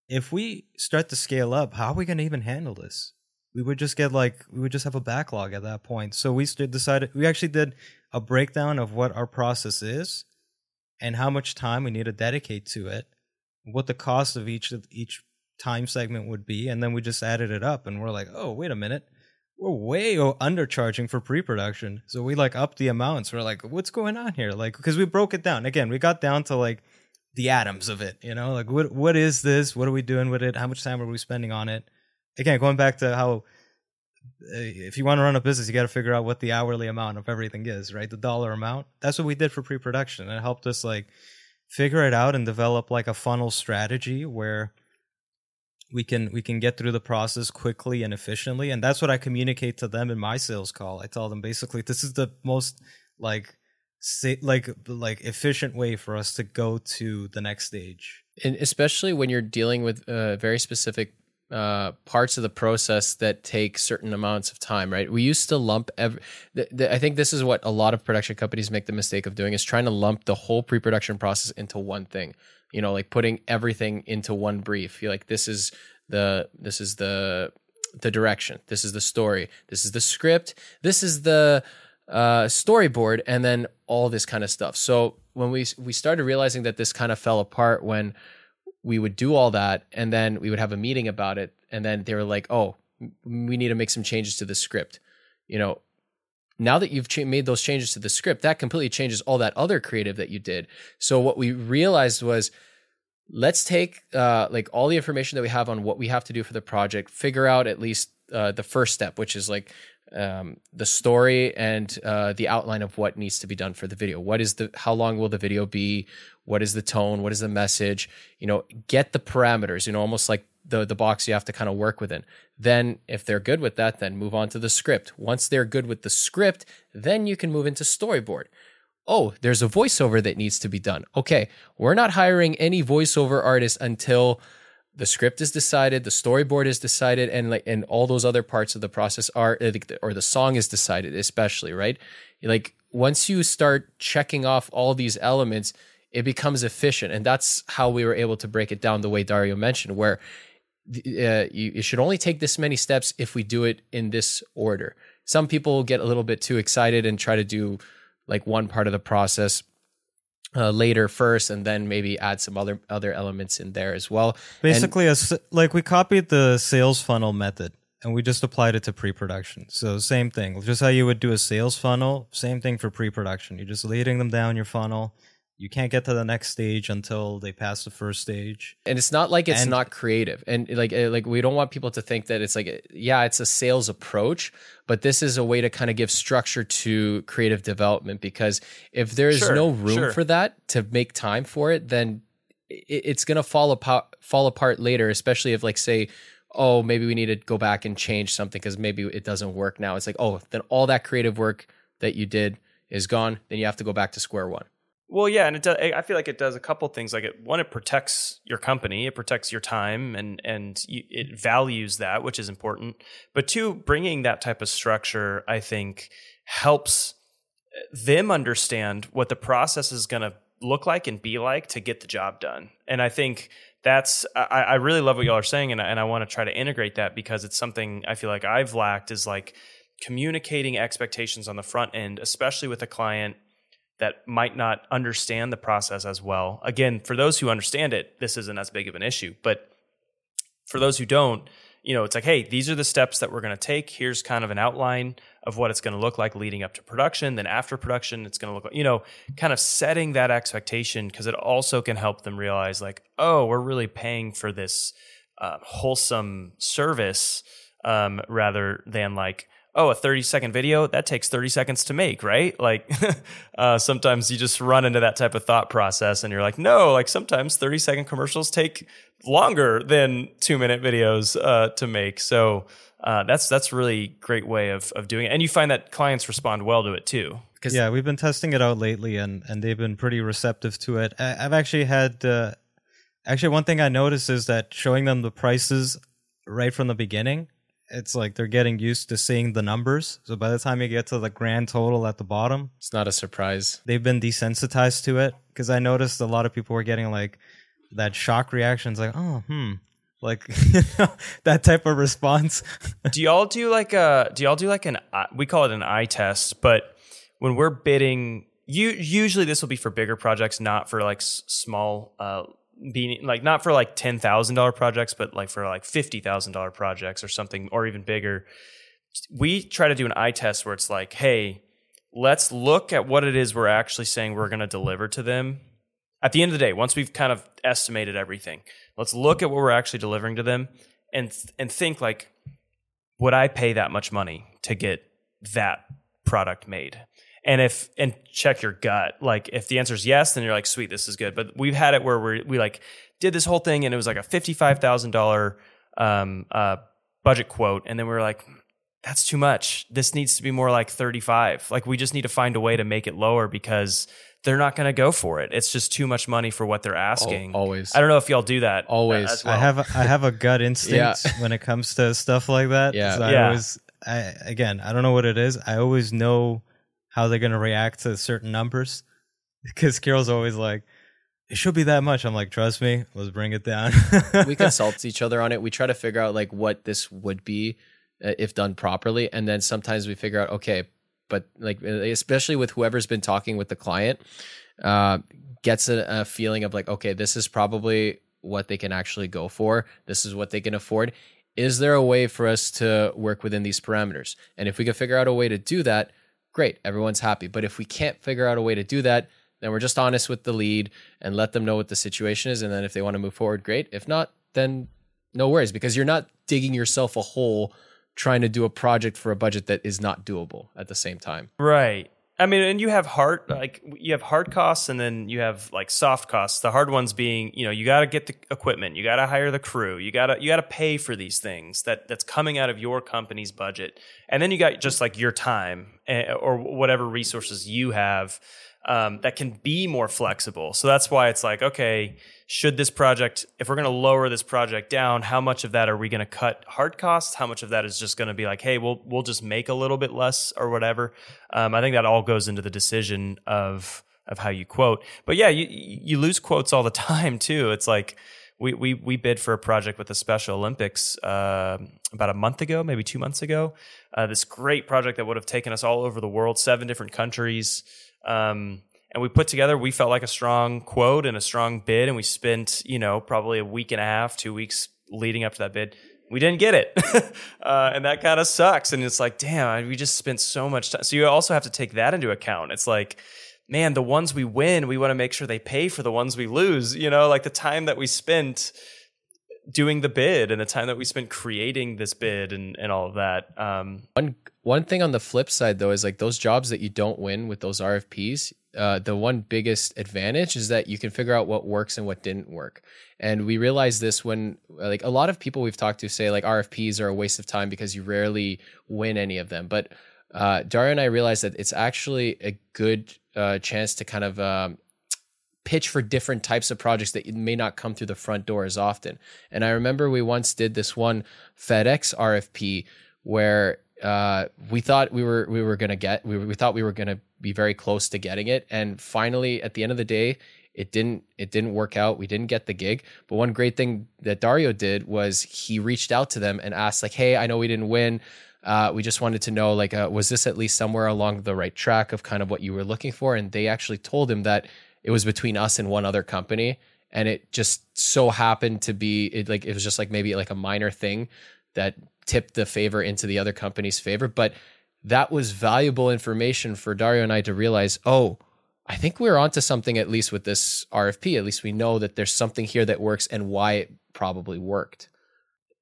if we start to scale up, how are we going to even handle this? We would just get like, we would just have a backlog at that point. So we decided, we actually did a breakdown of what our process is and how much time we need to dedicate to it, what the cost of each of each time segment would be, and then we just added it up and we're like, oh, wait a minute. We're way undercharging for pre-production. So we like up the amounts. We're like, what's going on here? Like, because we broke it down. Again, we got down to like the atoms of it, you know, like what what is this? What are we doing with it? How much time are we spending on it? Again, going back to how if you want to run a business, you got to figure out what the hourly amount of everything is, right? The dollar amount. That's what we did for pre-production. It helped us like figure it out and develop like a funnel strategy where we can we can get through the process quickly and efficiently and that's what i communicate to them in my sales call i tell them basically this is the most like sa- like like efficient way for us to go to the next stage and especially when you're dealing with uh, very specific uh, parts of the process that take certain amounts of time, right? We used to lump every. Th- th- I think this is what a lot of production companies make the mistake of doing is trying to lump the whole pre-production process into one thing. You know, like putting everything into one brief. You're like, this is the this is the the direction. This is the story. This is the script. This is the uh, storyboard, and then all this kind of stuff. So when we we started realizing that this kind of fell apart when we would do all that and then we would have a meeting about it and then they were like oh we need to make some changes to the script you know now that you've cha- made those changes to the script that completely changes all that other creative that you did so what we realized was let's take uh, like all the information that we have on what we have to do for the project figure out at least uh, the first step which is like um, the story and uh, the outline of what needs to be done for the video. What is the how long will the video be? What is the tone? What is the message? You know, get the parameters. You know, almost like the the box you have to kind of work within. Then, if they're good with that, then move on to the script. Once they're good with the script, then you can move into storyboard. Oh, there's a voiceover that needs to be done. Okay, we're not hiring any voiceover artists until the script is decided, the storyboard is decided, and like and all those other parts of the process are uh, or the song is decided, especially right. Like once you start checking off all these elements, it becomes efficient, and that's how we were able to break it down the way Dario mentioned, where uh, you, you should only take this many steps if we do it in this order. Some people get a little bit too excited and try to do like one part of the process uh, later first, and then maybe add some other other elements in there as well. Basically, and, a, like we copied the sales funnel method and we just applied it to pre-production. So same thing, just how you would do a sales funnel, same thing for pre-production. You're just leading them down your funnel you can't get to the next stage until they pass the first stage. And it's not like it's and, not creative. And like eh, like we don't want people to think that it's like yeah it's a sales approach but this is a way to kind of give structure to creative development because if there's sure, no room sure. for that to make time for it then it's going to fall apart fall apart later especially if like say oh maybe we need to go back and change something because maybe it doesn't work now. It's like oh then all that creative work that you did is gone. Then you have to go back to square one well, yeah, and it does, I feel like it does a couple things. Like it, one, it protects your company, it protects your time, and and you, it values that, which is important. But two, bringing that type of structure, I think, helps uh, them understand what the process is going to look like and be like to get the job done. And I think that's I, I really love what y'all are saying, and and I want to try to integrate that because it's something I feel like I've lacked is like communicating expectations on the front end, especially with a client that might not understand the process as well. Again, for those who understand it, this isn't as big of an issue. But for those who don't, you know, it's like, hey, these are the steps that we're going to take. Here's kind of an outline of what it's going to look like leading up to production. Then after production, it's going to look like, you know, kind of setting that expectation because it also can help them realize, like, oh, we're really paying for this uh, wholesome service um, rather than like, oh, a 30 second video, that takes 30 seconds to make, right? Like uh, sometimes you just run into that type of thought process and you're like, no, like sometimes 30 second commercials take longer than two minute videos uh, to make. So uh, that's that's really great way of, of doing it. And you find that clients respond well to it too. Yeah, we've been testing it out lately and, and they've been pretty receptive to it. I, have actually had, uh, actually, one thing I noticed is that showing them the prices right from the beginning it's like they're getting used to seeing the numbers. So by the time you get to the grand total at the bottom, it's not a surprise. They've been desensitized to it because I noticed a lot of people were getting like that shock reactions, like, oh, hmm, like that type of response. do y'all do like a? Do y'all do like an? We call it an eye test, but when we're bidding, you usually this will be for bigger projects, not for like s- small. Uh, being like not for like ten thousand dollar projects, but like for like fifty thousand dollar projects or something, or even bigger. We try to do an eye test where it's like, hey, let's look at what it is we're actually saying we're going to deliver to them. At the end of the day, once we've kind of estimated everything, let's look at what we're actually delivering to them and and think like, would I pay that much money to get that product made? And if and check your gut like if the answer is yes then you're like sweet this is good but we've had it where we we like did this whole thing and it was like a $55000 um, uh, budget quote and then we were like that's too much this needs to be more like 35 like we just need to find a way to make it lower because they're not going to go for it. It's just too much money for what they're asking. always. I don't know if y'all do that. Always. Well. I have a, I have a gut instinct yeah. when it comes to stuff like that. Yeah. I yeah. always I again, I don't know what it is. I always know how they're going to react to certain numbers. Because Kyrill's always like, it should be that much. I'm like, trust me, let's bring it down. we consult each other on it. We try to figure out like what this would be uh, if done properly. And then sometimes we figure out, okay, but like, uh, especially with whoever's been talking with the client, uh, gets a, a feeling of like, okay, this is probably what they can actually go for. This is what they can afford. Is there a way for us to work within these parameters? And if we can figure out a way to do that, great, everyone's happy. But if we can't figure out a way to do that, then we're just honest with the lead and let them know what the situation is. And then if they want to move forward, great. If not, then no worries because you're not digging yourself a hole trying to do a project for a budget that is not doable at the same time. Right. I mean, and you have hard like you have hard costs, and then you have like soft costs. The hard ones being, you know, you got to get the equipment, you got to hire the crew, you got to you got to pay for these things that that's coming out of your company's budget, and then you got just like your time eh, or whatever resources you have um, that can be more flexible. So that's why it's like, okay, should this project, if we're going to lower this project down, how much of that are we going to cut hard costs? How much of that is just going to be like, hey, we'll we'll just make a little bit less or whatever? Um, I think that all goes into the decision of of how you quote. But yeah, you you lose quotes all the time too. It's like we we we bid for a project with the Special Olympics uh, about a month ago, maybe two months ago. Uh, this great project that would have taken us all over the world, seven different countries. Um, and we put together we felt like a strong quote and a strong bid and we spent you know probably a week and a half two weeks leading up to that bid. We didn't get it. Uh, and that kind of sucks and it's like damn we just spent so much time so you also have to take that into account. It's like man the ones we win we want to make sure they pay for the ones we lose you know like the time that we spent doing the bid and the time that we spent creating this bid and, and all of that um, one one thing on the flip side though is like those jobs that you don't win with those rfps uh, the one biggest advantage is that you can figure out what works and what didn't work. And we realized this when, like, a lot of people we've talked to say, like, RFPs are a waste of time because you rarely win any of them. But uh, Dario and I realized that it's actually a good uh, chance to kind of um, pitch for different types of projects that may not come through the front door as often. And I remember we once did this one FedEx RFP where uh, we thought we were we were gonna get we, we thought we were gonna be very close to getting it, and finally at the end of the day, it didn't it didn't work out. We didn't get the gig. But one great thing that Dario did was he reached out to them and asked like, "Hey, I know we didn't win. Uh, we just wanted to know like, uh, was this at least somewhere along the right track of kind of what you were looking for?" And they actually told him that it was between us and one other company and it just so happened to be it like it was just like maybe like a minor thing that tipped the favor into the other company's favor. But that was valuable information for Dario and I to realize, oh, I think we're onto something at least with this RFP. At least we know that there's something here that works and why it probably worked.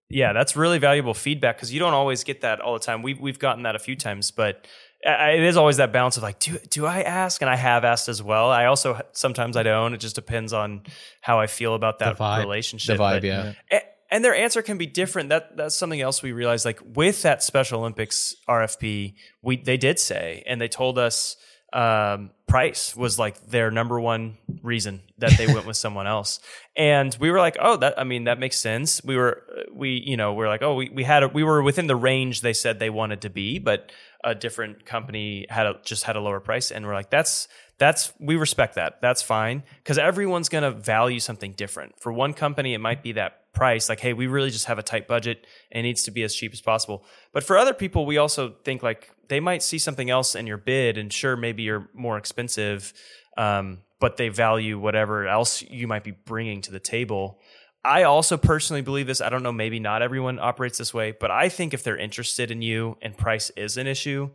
Yeah, that's really valuable feedback because you don't always get that all the time. We've we've gotten that a few times, but it is always that balance of like, do do I ask? And I have asked as well. I also sometimes I don't. It just depends on how I feel about that vibe, relationship. The vibe, but, yeah and their answer can be different. That that's something else we realized. Like with that Special Olympics RFP, we they did say, and they told us um, price was like their number one reason that they went with someone else. And we were like, oh, that I mean that makes sense. We were we you know we are like, oh, we we had a, we were within the range they said they wanted to be, but a different company had a, just had a lower price, and we're like, that's that's we respect that. That's fine because everyone's going to value something different. For one company, it might be that price like hey we really just have a tight budget and it needs to be as cheap as possible but for other people we also think like they might see something else in your bid and sure maybe you're more expensive um, but they value whatever else you might be bringing to the table i also personally believe this i don't know maybe not everyone operates this way but i think if they're interested in you and price is an issue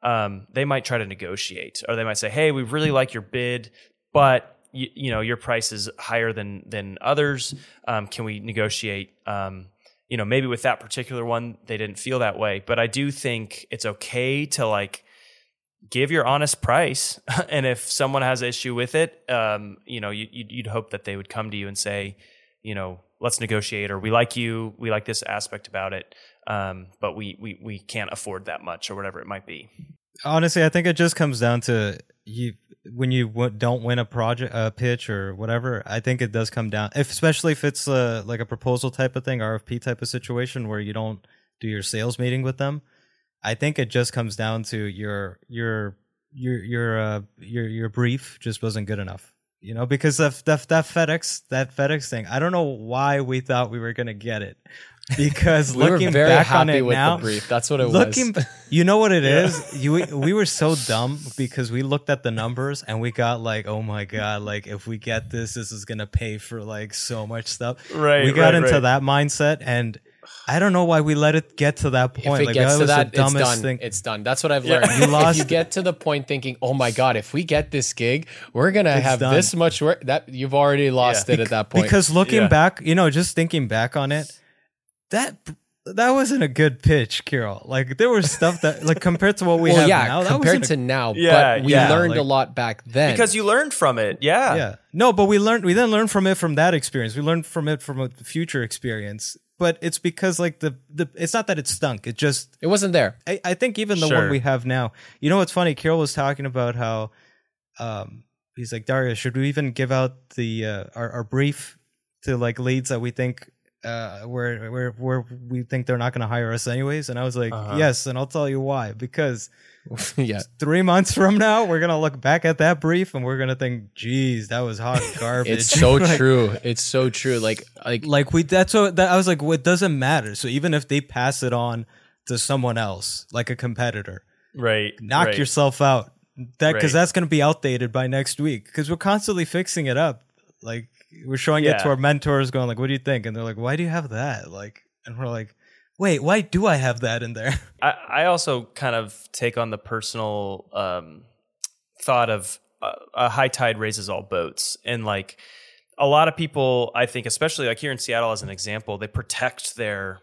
um, they might try to negotiate or they might say hey we really like your bid but you, you know your price is higher than than others. Um, can we negotiate? Um, you know, maybe with that particular one, they didn't feel that way, but I do think it's okay to like give your honest price. and if someone has an issue with it, um, you know, you, you'd hope that they would come to you and say, you know, let's negotiate, or we like you, we like this aspect about it, um, but we we we can't afford that much, or whatever it might be. Honestly, I think it just comes down to you when you w- don't win a project, a pitch or whatever, I think it does come down, if, especially if it's a, like a proposal type of thing, RFP type of situation where you don't do your sales meeting with them. I think it just comes down to your your your your uh, your your brief just wasn't good enough. You know, because that, that that FedEx that FedEx thing, I don't know why we thought we were gonna get it because we looking very back happy on it with now, the brief. That's what it looking, was. you know what it yeah. is. You we were so dumb because we looked at the numbers and we got like, oh my god, like if we get this, this is gonna pay for like so much stuff. Right. We got right, into right. that mindset and. I don't know why we let it get to that point. If it like, gets that to that, dumbest it's done. thing. It's done. That's what I've learned. You lost- If you get to the point thinking, "Oh my god, if we get this gig, we're gonna It's have done. this much work." That you've already lost Yeah. it at that point. Because looking Yeah. back, you know, just thinking back on it, that that wasn't a good pitch, Kyrill. Like there was stuff that like compared to what we well, have yeah, now. That compared wasn't to a- now, Yeah, but we yeah, learned like- a lot back then. because you learned from it. Yeah. yeah, no, but we learned we didn't learn from it from that experience. We learned from it from a future experience. But it's because like the the it's not that it stunk. It just it wasn't there. I, I think even the Sure. one we have now. You know what's funny? Kyrill was talking about how um he's like Dario, should we even give out the uh, our, our brief to like leads that we think uh where where where we think they're not going to hire us anyways? And I was like, Uh-huh. yes, and I'll tell you why. Because yeah, three months from now, we're gonna look back at that brief and we're gonna think, geez, that was hot garbage. it's so Like- true. It's so true. Like like like we that's what that I was like, well, it doesn't matter. So even if they pass it on to someone else, like a competitor, Right. knock right. yourself out. That because Right. that's going to be outdated by next week. Because we're constantly fixing it up. Like we're showing it to our mentors, going like, "What do you think?" And they're like, "Why do you have that?" Like, and we're like, "Wait, why do I have that in there?" I, I also kind of take on the personal um, thought of uh, a high tide raises all boats, and like a lot of people, I think, especially like here in Seattle as an example, they protect their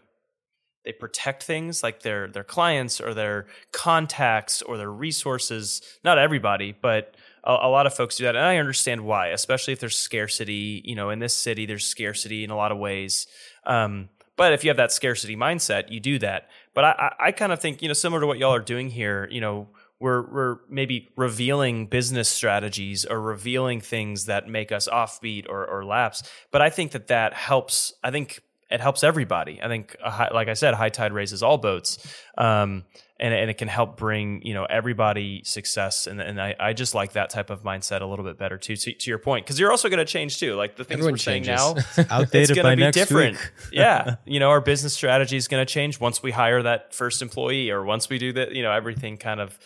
they protect things like their their clients or their contacts or their resources. Not everybody, but a, a lot of folks do that, and I understand why. Especially if there's scarcity. You know, in this city, there's scarcity in a lot of ways. Um, but if you have that scarcity mindset, you do that. But I, I, kind of think, you know, similar to what y'all are doing here, you know, we're we're maybe revealing business strategies or revealing things that make us offbeat or, or lapse. But I think that that helps. I think it helps everybody. I think, high, like I said, high tide raises all boats, um, and and it can help bring you know everybody success. And and I, I just like that type of mindset a little bit better too. To, to your point, because you're also going to change too. Like the things Everyone we're saying now, Outdated it's going by to be next different. week. yeah, you know, our business strategy is going to change once we hire that first employee, or once we do that. You know, everything kind of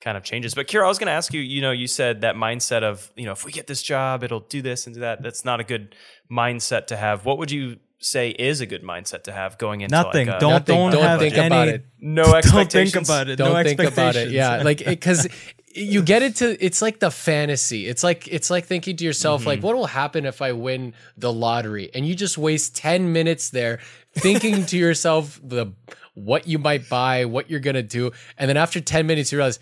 kind of changes. But Kyrill, I was going to ask you. You know, you said that mindset of you know, if we get this job, it'll do this and do that. That's not a good mindset to have. What would you say is a good mindset to have going into Nothing. Like a, don't Nothing. don't, Don't have think any. about it. no expectations. Don't think about it. don't no think about it. expectations. Yeah, like because you get into it's like the fantasy. It's like it's like thinking to yourself, Mm-hmm. like, what will happen if I win the lottery? And you just waste ten minutes there thinking to yourself the what you might buy, what you're gonna do, and then after ten minutes you realize.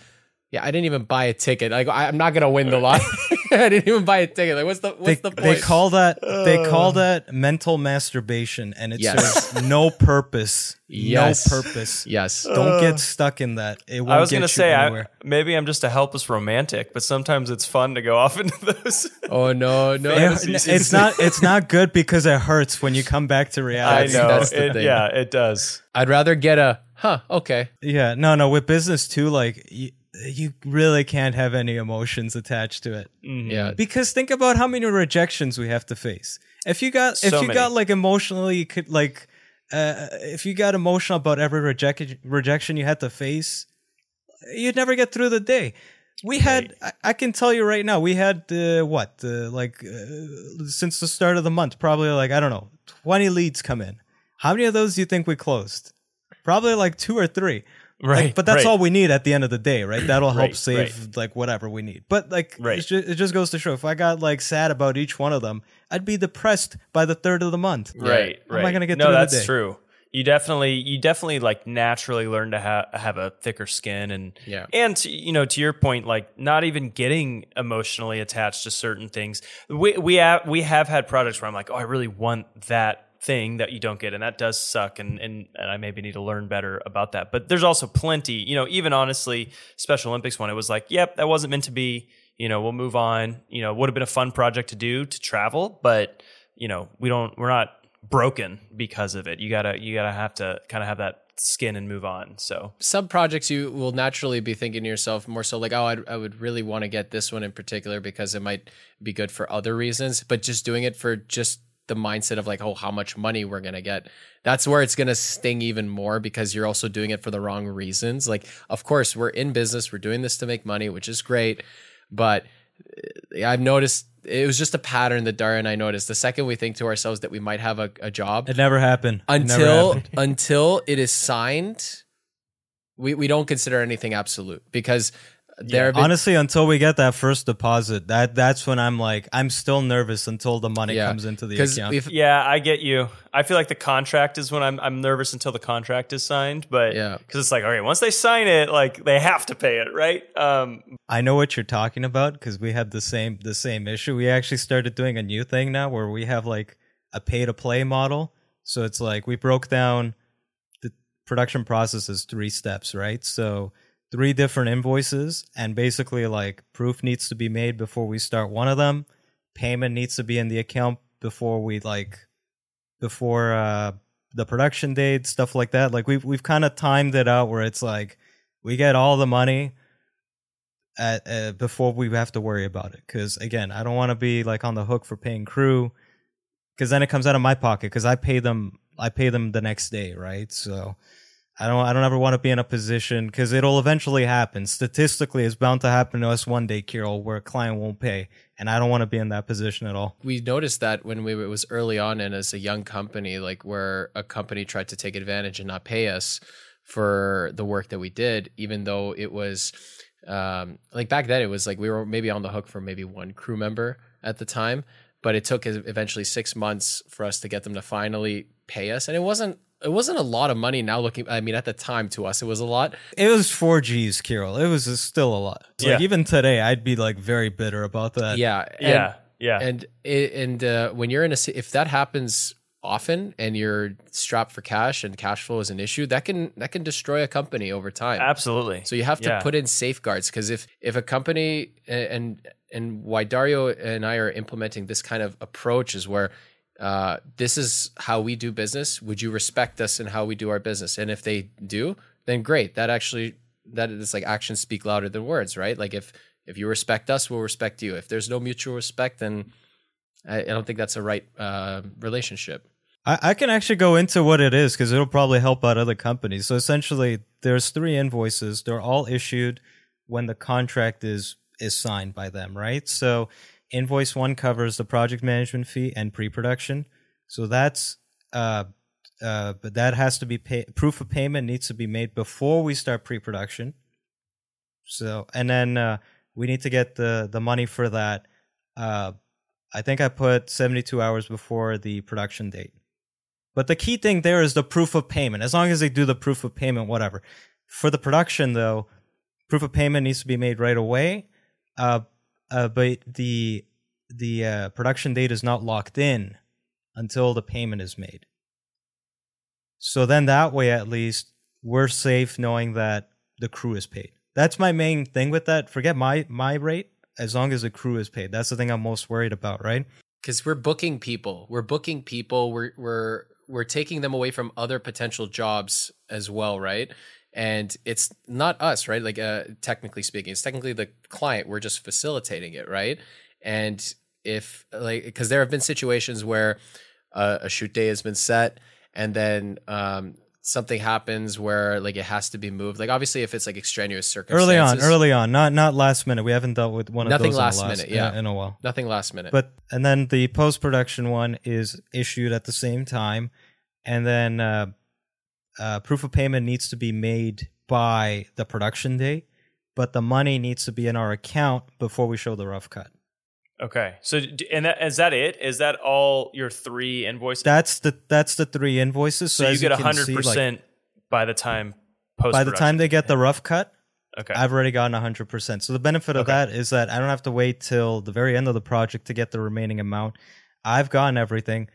Yeah, I didn't even buy a ticket. Like I- I'm not gonna win the lottery. I didn't even buy a ticket. Like what's the what's they, the point? they call that they uh. call that mental masturbation, and it Yes. serves no purpose. Yes. No purpose. yes. Don't get uh. stuck in that. It won't I was gonna say, I, maybe I'm just a helpless romantic, but sometimes it's fun to go off into those. Oh no, no. It- it's not it's not good because it hurts when you come back to reality. That's- know. that's the it, thing. yeah, it does. I'd rather get a huh. Okay. Yeah, no, no. With business too, like you, you really can't have any emotions attached to it Yeah. because think about how many rejections we have to face. If you got if So you many. got like emotionally could like uh, if you got emotional about every reject rejection you had to face, you'd never get through the day. We had, I, I can tell you right now, we had uh, what, uh, like uh, since the start of the month, probably like I don't know, twenty leads come in. How many of those do you think we closed? Probably like two or three. Right, Like, but that's right. all we need at the end of the day, right? That'll help Right, save like whatever we need. But like, Right. it's ju- it just goes to show if I got like sad about each one of them, I'd be depressed by the third of the month. Right, How right. am I gonna get no, through the that's day? true. You definitely, you definitely like naturally learn to ha- have a thicker skin, and Yeah. and to, you know, to your point, like not even getting emotionally attached to certain things. We we have we have had projects where I'm like, oh, I really want that thing that you don't get, and that does suck, and and and I maybe need to learn better about that. But there's also plenty, you know, even honestly, Special Olympics one, it was like, yep, that wasn't meant to be. You know, we'll move on. You know, would have been a fun project to do to travel, but you know, we don't, we're not broken because of it. You gotta, you gotta have to kind of have that skin and move on. So some projects you will naturally be thinking to yourself more so like oh I'd, i would really want to get this one in particular because it might be good for other reasons but just doing it for just the mindset of like oh how much money we're going to get that's where it's going to sting even more because you're also doing it for the wrong reasons like of course we're in business we're doing this to make money which is great but uh, i've noticed it was just a pattern that Dario and I noticed. The second we think to ourselves that we might have a, a job, It never happened. It never until happened. until it is signed we, we don't consider anything absolute because there have been, Honestly, until we get that first deposit, that that's when I'm like, I'm still nervous until the money Yeah. comes into the account. if Yeah, I get you. I feel like the contract is when I'm I'm nervous until the contract is signed, but Yeah. because it's like okay, once they sign it, like they have to pay it, right? Um, I know what you're talking about because we had the same the same issue. We actually started doing a new thing now where we have like a pay to play model. So it's like we broke down the production process as three steps, right? So three different invoices and basically like proof needs to be made before we start one of them. Payment needs to be in the account before we like before uh the production date, stuff like that. Like we've we've kind of timed it out where it's like we get all the money at uh, before we have to worry about it. Because again, I don't want to be like on the hook for paying crew, because then it comes out of my pocket. Because I pay them, I pay them the next day, right? So I don't, I don't ever want to be in a position because it'll eventually happen. Statistically, it's bound to happen to us one day, Kyrill, where a client won't pay, and I don't want to be in that position at all. we noticed that when we it was early on and as a young company like where a company tried to take advantage and not pay us for the work that we did even though it was um, like back then it was like we were maybe on the hook for maybe one crew member at the time but it took eventually six months for us to get them to finally pay us and it wasn't it wasn't a lot of money now looking i mean at the time to us it was a lot It was four G's, Kyrill. It was still a lot. Like Yeah. even today, I'd be like very bitter about that. yeah and- yeah, yeah, and it, and uh, when you're in a si- if that happens often and you're strapped for cash and cash flow is an issue that can that can destroy a company over time absolutely. so you have to Yeah. put in safeguards because if if a company and and why Dario and I are implementing this kind of approach is where uh, this is how we do business. Would you respect us in how we do our business? And if they do, then great. That actually that is like actions speak louder than words, right? Like if if you respect us, we'll respect you. If there's no mutual respect, then I, I don't think that's a right uh, relationship. I, I can actually go into what it is because it'll probably help out other companies. So essentially, there's three invoices. They're all issued when the contract is is signed by them, right? So invoice one covers the project management fee and pre-production. So that's uh uh but that has to be paid proof of payment needs to be made before we start pre-production. So and then uh we need to get the the money for that uh I think I put 72 hours before the production date. But the key thing there is the proof of payment. As long as they do the proof of payment, whatever. For the production, though, proof of payment needs to be made right away. Uh, uh, but the the uh, production date is not locked in until the payment is made. So then that way, at least, we're safe knowing that the crew is paid. That's my main thing with that. Forget my my rate. As long as the crew is paid, that's the thing I'm most worried about, right? because we're booking people we're booking people we're we're we're taking them away from other potential jobs as well right and it's not us right like uh, technically speaking it's technically the client we're just facilitating it right and if like because there have been situations where uh, a shoot day has been set and then um something happens where like it has to be moved like obviously if it's like extraneous circumstances Early on, early on, not not last minute. We haven't dealt with one of Nothing those in the last last minute, yeah. in, in a while. nothing last minute But and then the post production one is issued at the same time, and then uh, uh, proof of payment needs to be made by the production day, but the money needs to be in our account before we show the rough cut. Okay, so and that, is that it? Is that all your three invoices? That's the that's the three invoices. So, so you get hundred see, like, percent by the time post. by the time they get the rough cut. okay, I've already gotten 100%. So the benefit of Okay. that is that I don't have to wait till the very end of the project to get the remaining amount. I've gotten everything.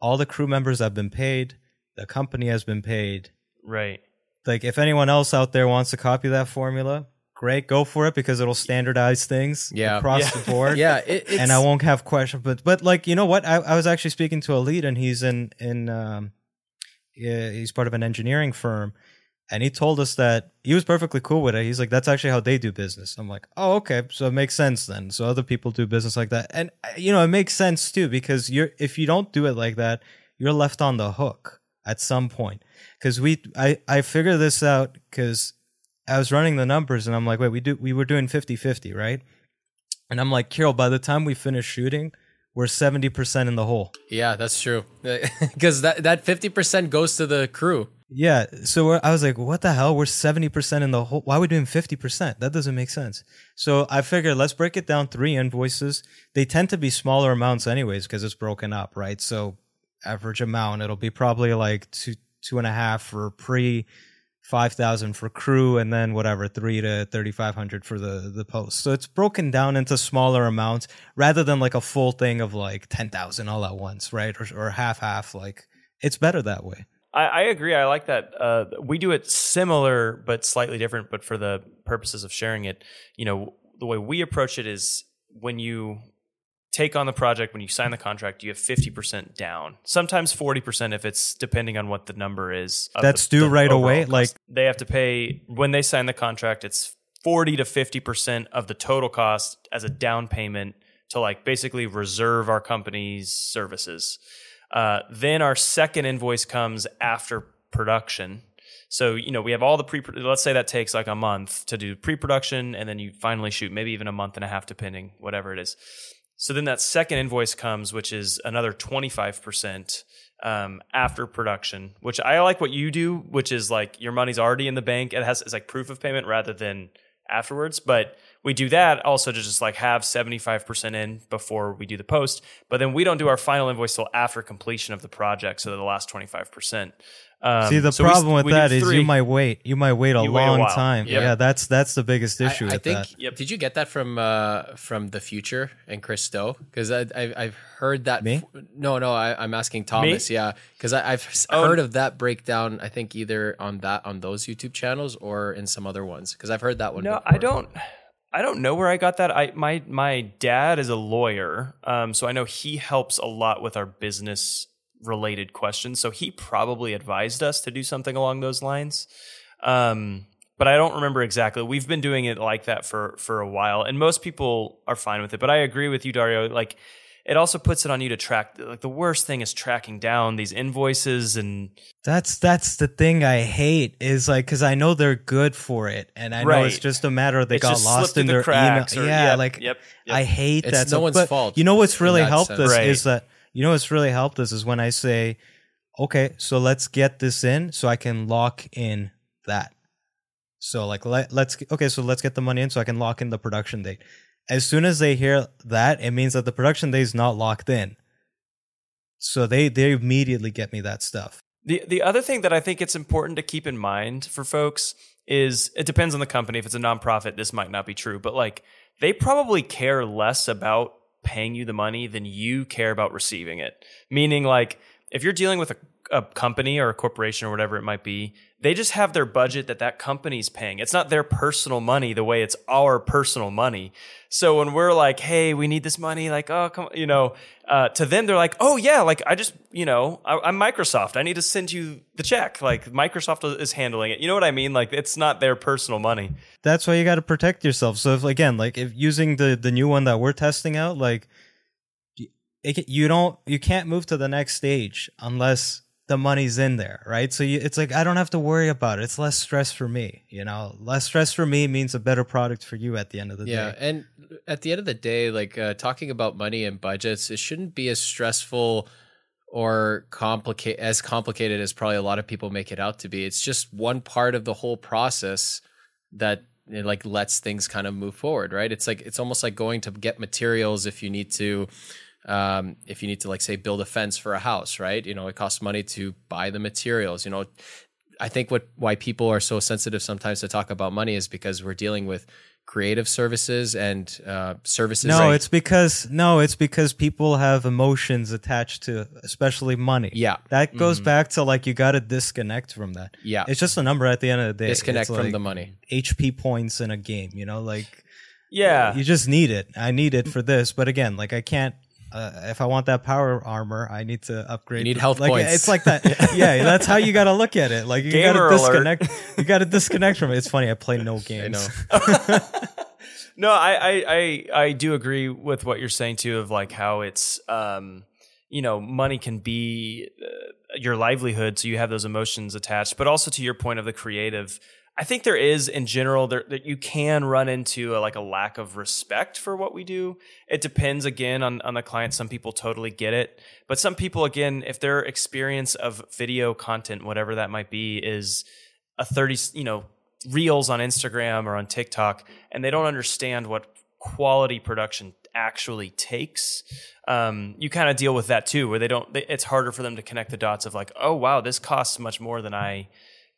All the crew members have been paid. The company has been paid. right. Like if anyone else out there wants to copy that formula, great, go for it because it'll standardize things Yeah. across Yeah. the board. yeah it, it's, and I won't have questions. But but like you know what? I, I was actually speaking to a lead, and he's in in um, yeah, he's part of an engineering firm, and he told us that he was perfectly cool with it. He's like, that's actually how they do business. I'm like, oh okay, so it makes sense then. So other people do business like that, and uh, you know it makes sense too because you're if you don't do it like that, you're left on the hook at some point. Because we I I figured this out because I was running the numbers and I'm like, wait, we do we were doing 50-50, right? And I'm like, Kyrill, by the time we finish shooting, we're 70% in the hole. Yeah, that's true. Because that that fifty percent goes to the crew. Yeah. So we're, I was like, what the hell? We're 70% in the hole Why are we doing 50%? That doesn't make sense. So I figured let's break it down three invoices. They tend to be smaller amounts anyways because it's broken up, right? So average amount, it'll be probably like two, two and a half for pre, 5000 for crew and then whatever 3 to 3500 for the the post so it's broken down into smaller amounts rather than like a full thing of like 10000 all at once right or, or half half like it's better that way I, I agree. I like that. Uh, we do it similar but slightly different. But for the purposes of sharing it, you know, the way we approach it is when you take on the project, when you sign the contract, you have fifty percent down. Sometimes forty percent if it's depending on what the number is. That's the- due the right away, cost. like- they have to pay when they sign the contract. It's forty to fifty percent of the total cost as a down payment to like basically reserve our company's services. Uh, then our second invoice comes after production. So you know we have all the pre. Let's say that takes like a month to do pre-production, and then you finally shoot, maybe even a month and a half, depending whatever it is. So then that second invoice comes, which is another twenty five percent um, after production. Which I like what you do, which is like your money's already in the bank. It has it's like proof of payment rather than afterwards. But we do that also to just like have 75% in before we do the post. But then we don't do our final invoice till after completion of the project. So the last 25%. Um, See, the so we- problem with we that is you might wait. You might wait a You wait a long time. Yep. Yeah, that's that's the biggest issue I, I think. that. Yep. Did you get that from uh, from the Futur and Chris Do? Because I, I I've heard that. Me? f- no, no. I, I'm asking Thomas. Yeah, because I've Oh. heard of that breakdown. I think either on that on those YouTube channels or in some other ones. Because I've heard that one. No, before. I don't. I don't know where I got that. I my my dad is a lawyer, um, so I know he helps a lot with our business related questions. So he probably advised us to do something along those lines. Um, but I don't remember exactly. We've been doing it like that for for a while, and most people are fine with it. But I agree with you, Dario. Like, it also puts it on you to track. Like, the worst thing is tracking down these invoices and That's that's the thing I hate is like because I know they're good for it, and I know it's just a matter of they It's got lost in through their the email. or- yeah, yep, like yep, yep. I hate It's that. no stuff. one's But fault You know what's really helped sense. us Right. is that you know what's really helped us is when I say, okay, so let's get this in so I can lock in that. So like let, let's okay, so let's get the money in so I can lock in the production date. As soon as they hear that, it means that the production date is not locked in. So they they immediately get me that stuff. The the other thing that I think it's important to keep in mind for folks is it depends on the company. If it's a nonprofit, this might not be true, but like they probably care less about paying you the money than you care about receiving it. Meaning like if you're dealing with a, a company or a corporation or whatever it might be, they just have their budget that that company's paying. It's not their personal money the way it's our personal money. So when we're like, "Hey, we need this money," like, "Oh, come," you know, uh, to them they're like, "Oh yeah, like I just, you know, I, I'm Microsoft. I need to send you the check. Like Microsoft is handling it. You know what I mean? Like it's not their personal money. that's why you got to protect yourself. So if again, like if using the the new one that we're testing out, like it, you don't you can't move to the next stage unless the money's in there, right? So you, it's like I don't have to worry about it. It's less stress for me, you know. Less stress for me means a better product for you at the end of the Yeah, day. Yeah, and at the end of the day, like uh, talking about money and budgets, it shouldn't be as stressful or complicate as complicated as probably a lot of people make it out to be. It's just one part of the whole process that it like lets things kind of move forward, right? It's like it's almost like going to get materials if you need to um, if you need to like say build a fence for a house, right? You know, it costs money to buy the materials. You know, I think what why people are so sensitive sometimes to talk about money is because we're dealing with creative services and uh, services. No, that- it's because no, it's because people have emotions attached to especially money. yeah, That goes back to like you got to disconnect from that. yeah. It's just a number at the end of the day. Disconnect It's from like the money. HP points in a game, you know, like Yeah, you just need it. I need it for this, but again, like I can't. Uh, if I want that power armor, I need to upgrade. You need the- health like, points. It's like that. yeah, that's how you got to look at it. Like you got Gamer to alert. disconnect. you got to disconnect from it. It's funny. I play no I games. know. No, I, I, I, I do agree with what you're saying too, of like how it's, um, you know, money can be uh, your livelihood, so you have those emotions attached. But also to your point of the creative, I think there is in general there that you can run into a, like a lack of respect for what we do. It depends again on on the client. Some people totally get it, but some people again, if their experience of video content, whatever that might be, is a thirty, you know, reels on Instagram or on TikTok, and they don't understand what quality production actually takes. Um, you kind of deal with that too, where they don't. They, it's harder for them to connect the dots of like, oh wow, this costs much more than I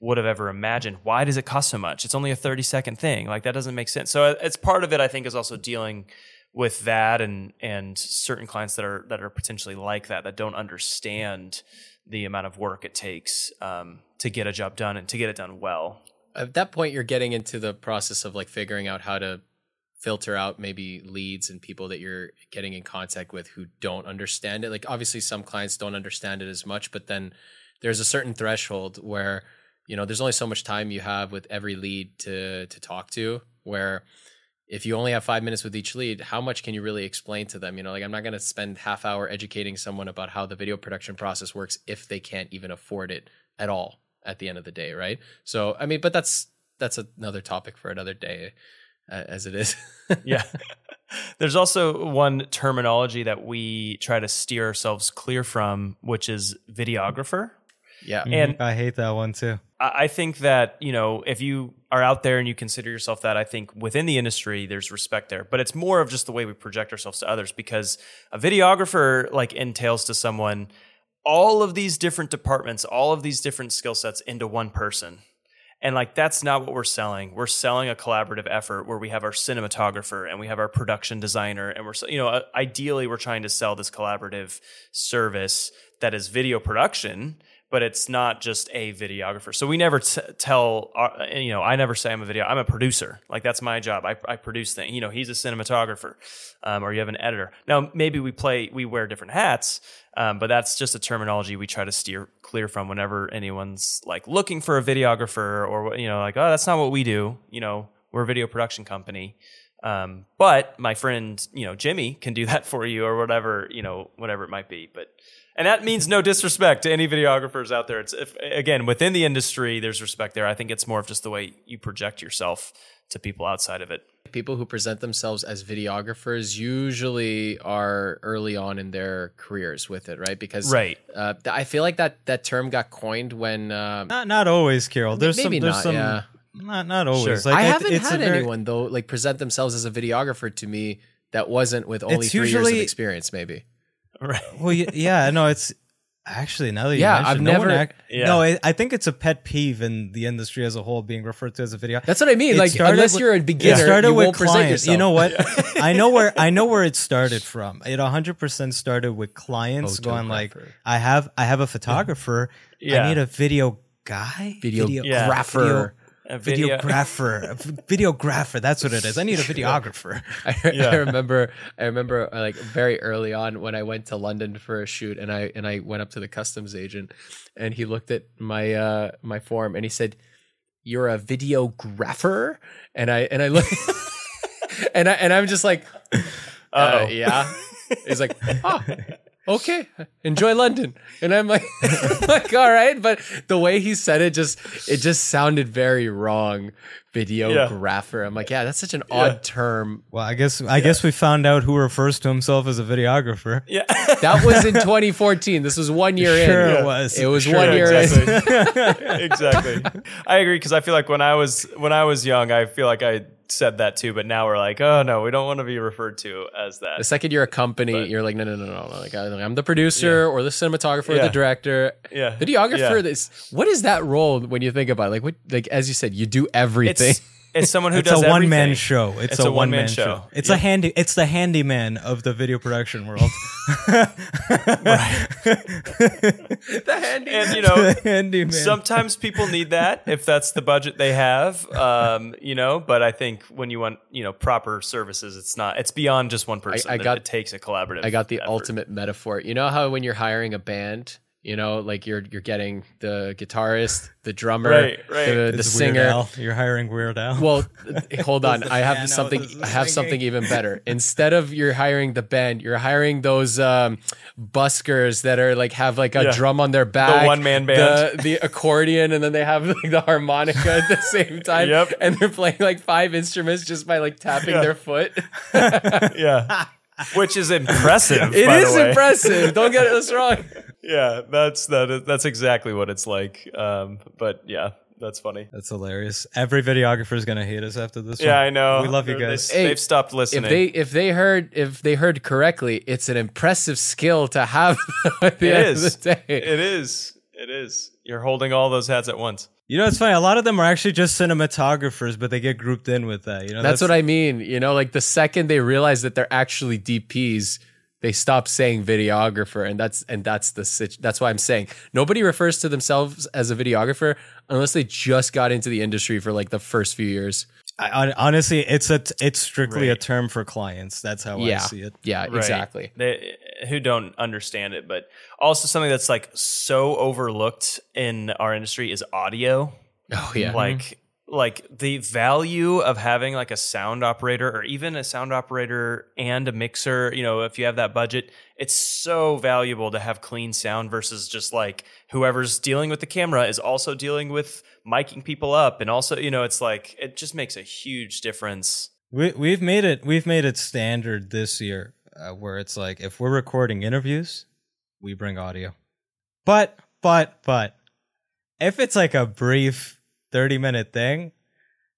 would have ever imagined. Why does it cost so much? It's only a 30 second thing. Like that doesn't make sense. So uh, it's part of it, I think, is also dealing with that and and certain clients that are that are potentially like that that don't understand the amount of work it takes um, to get a job done and to get it done well. At that point, you're getting into the process of like figuring out how to filter out maybe leads and people that you're getting in contact with who don't understand it. Like obviously, some clients don't understand it as much, but then there's a certain threshold where you know there's only so much time you have with every lead to to talk to where if you only have five minutes with each lead how much can you really explain to them? You know like i'm not going to spend half hour educating someone about how the video production process works if they can't even afford it at all at the end of the day right? So i mean but that's that's another topic for another day uh, as it is. Yeah. There's also one terminology that we try to steer ourselves clear from which is videographer yeah mm-hmm. and I hate that one too. I I think that you know if you are out there and you consider yourself that, I think within the industry there's respect there. But it's more of just the way we project ourselves to others because a videographer like entails to someone all of these different departments, all of these different skill sets into one person. And like that's not what we're selling. We're selling a collaborative effort where we have our cinematographer and we have our production designer and we're you know uh, ideally we're trying to sell this collaborative service that is video production but it's not just a videographer. So we never t- tell, our, you know, I never say I'm a video. I'm a producer. Like that's my job. I, I produce things. You know, he's a cinematographer, um, or you have an editor. Now maybe we play, we wear different hats, um, but that's just a terminology we try to steer clear from whenever anyone's like looking for a videographer or you know, like oh that's not what we do. You know, we're a video production company. Um, but my friend, you know, Jimmy can do that for you or whatever, you know, whatever it might be. But and that means no disrespect to any videographers out there. It's if, again within the industry, there's respect there. I think it's more of just the way you project yourself to people outside of it. people who present themselves as videographers usually are early on in their careers with it right because Right. uh, i feel like that that term got coined when uh, Not not always, Kyrill. There's maybe some. There's not, some. yeah. Not not always. Sure. Like i haven't it's had very- anyone though like present themselves as a videographer to me that wasn't with only It's three years of experience maybe Right. Well, y- yeah, no, it's actually now that you Yeah, mention, I've no one never- ac- Yeah. No, I, I think it's a pet peeve in the industry as a whole being referred to as a video. that's what i mean It like unless with- you're a It beginner started you with won't present clients. yourself You know what? I know where I know where it started from. It 100% started with clients oh, going like, "I have I have a photographer. Yeah. I need a video guy, video videographer A video- videographer, a v- videographer. That's what it is. I need a videographer. I, I remember I remember uh, like very early on when I went to London for a shoot and I and I went up to the customs agent and he looked at my uh my form and he said you're a videographer and I and I look and I and I'm just like uh, Uh-oh. yeah he's like oh okay enjoy London and I'm like like all right but the way he said it just it just sounded very wrong videographer I'm like yeah that's such an odd term Well, I guess I guess we found out who refers to himself as a videographer. Yeah. That was in 2014. This was one year in. Sure Yeah. it was. It was Sure one year was. in. exactly. exactly. I agree because I feel like when I was when I was young, I feel like I said that too, but now we're like, oh no, we don't want to be referred to as that. The second you're a company, you're like, no, no, no, no, no. Like, I'm the producer or the cinematographer or the director. Yeah. Videographer. Yeah. This. What is that role when you think about it? like what? Like as you said, you do everything. It's it's someone who It's does a one man show. It's, It's a, a one man show. show. It's a handy. It's the handyman of the video production world. the handy. And you know, the handyman. sometimes people need that if that's the budget they have um, you know but i think when you want you know proper services it's not it's beyond just one person I There- got- it takes a collaborative I got the effort. ultimate metaphor. You know how when you're hiring a band, You know, like you're you're getting the guitarist, the drummer, Right, right. the, the Weird singer. Al. You're hiring Weird Al. Well, hold on. I have piano, something. this I have something even better. Instead of you're hiring the band, you're hiring those um, buskers that are like have like a Yeah. drum on their back, the one-man the, band. the accordion, and then they have like the harmonica at the same time. Yep. And they're playing like five instruments just by like tapping Yeah. their foot. yeah. Which is impressive. It by is the way. impressive. Don't get us wrong. Yeah, that's that. is- That's exactly what it's like. Um, but yeah, that's funny. That's hilarious. Every videographer is gonna hate us after this. Yeah, one. I know. We love you They're- guys. They, Hey, have stopped listening. If they if they heard if they heard correctly, it's an impressive skill to have at the It end is. of the day. it is. It is. You're holding all those hats at once. You know, it's funny. A lot of them are actually just cinematographers, but they get grouped in with that. You know, That's, what I mean. You know, like the second they realize that they're actually DPs, they stop saying videographer, and that's and that's the that's why I'm saying nobody refers to themselves as a videographer unless they just got into the industry for like the first few years. I, honestly, it's a it's strictly a term for clients. That's how I see it. yeah, Right. exactly. They, who don't understand it, but also something that's like so overlooked in our industry is audio. Oh yeah, Like like the value of having like a sound operator or even a sound operator and a mixer, you know, if you have that budget, it's so valuable to have clean sound versus just like whoever's dealing with the camera is also dealing with miking people up and also, you know, it's like it just makes a huge difference. We we've made it we've made it standard this year uh, where it's like if we're recording interviews, we bring audio. But but but if it's like a brief 30 minute thing,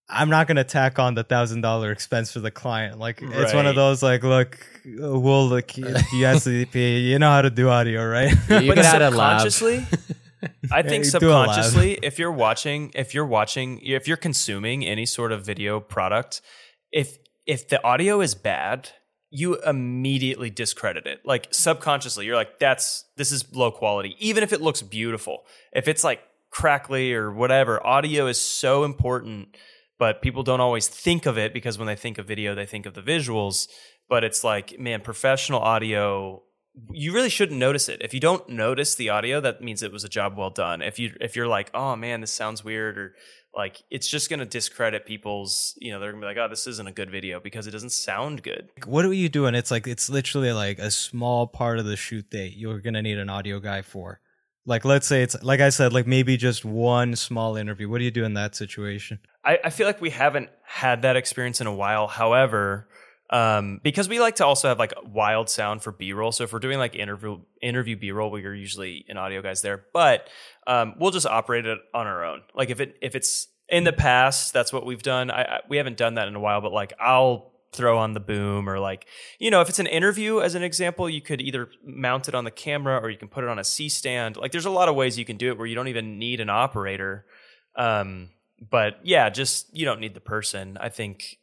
I'm not gonna tack on the thousand dollar expense for the client. Like it's one of those like, look, we'll look yes, you know how to do audio, right? you but can add a lav. subconsciously, I think Yeah, do a lav. subconsciously, if you're watching, if you're watching, if you're consuming any sort of video product, if if the audio is bad, you immediately discredit it. Like subconsciously, you're like, "That's this is low quality," even if it looks beautiful. If it's like crackly or whatever, audio is so important. But people don't always think of it because when they think of video, they think of the visuals. But it's like, man, professional audio you really shouldn't notice it. If you don't notice the audio, that means it was a job well done. If you if you're like, oh man, this sounds weird, or like it's just gonna discredit people's, you know, they're gonna be like, oh, this isn't a good video because it doesn't sound good. what are you doing? It's like it's literally like a small part of the shoot day you're gonna need an audio guy for. Like let's say it's like I said, like maybe just one small interview. What do you do in that situation? I, I feel like we haven't had that experience in a while. However, um, because we like to also have like wild sound for B roll. So if we're doing like interview interview B roll, we're usually an audio guys there, but um, we'll just operate it on our own. Like if it if it's in the past, that's what we've done. I, I we haven't done that in a while, but like I'll throw on the boom or like you know if it's an interview as an example you could either mount it on the camera or you can put it on a c stand like there's a lot of ways you can do it where you don't even need an operator um, but yeah, just you don't need the person. I think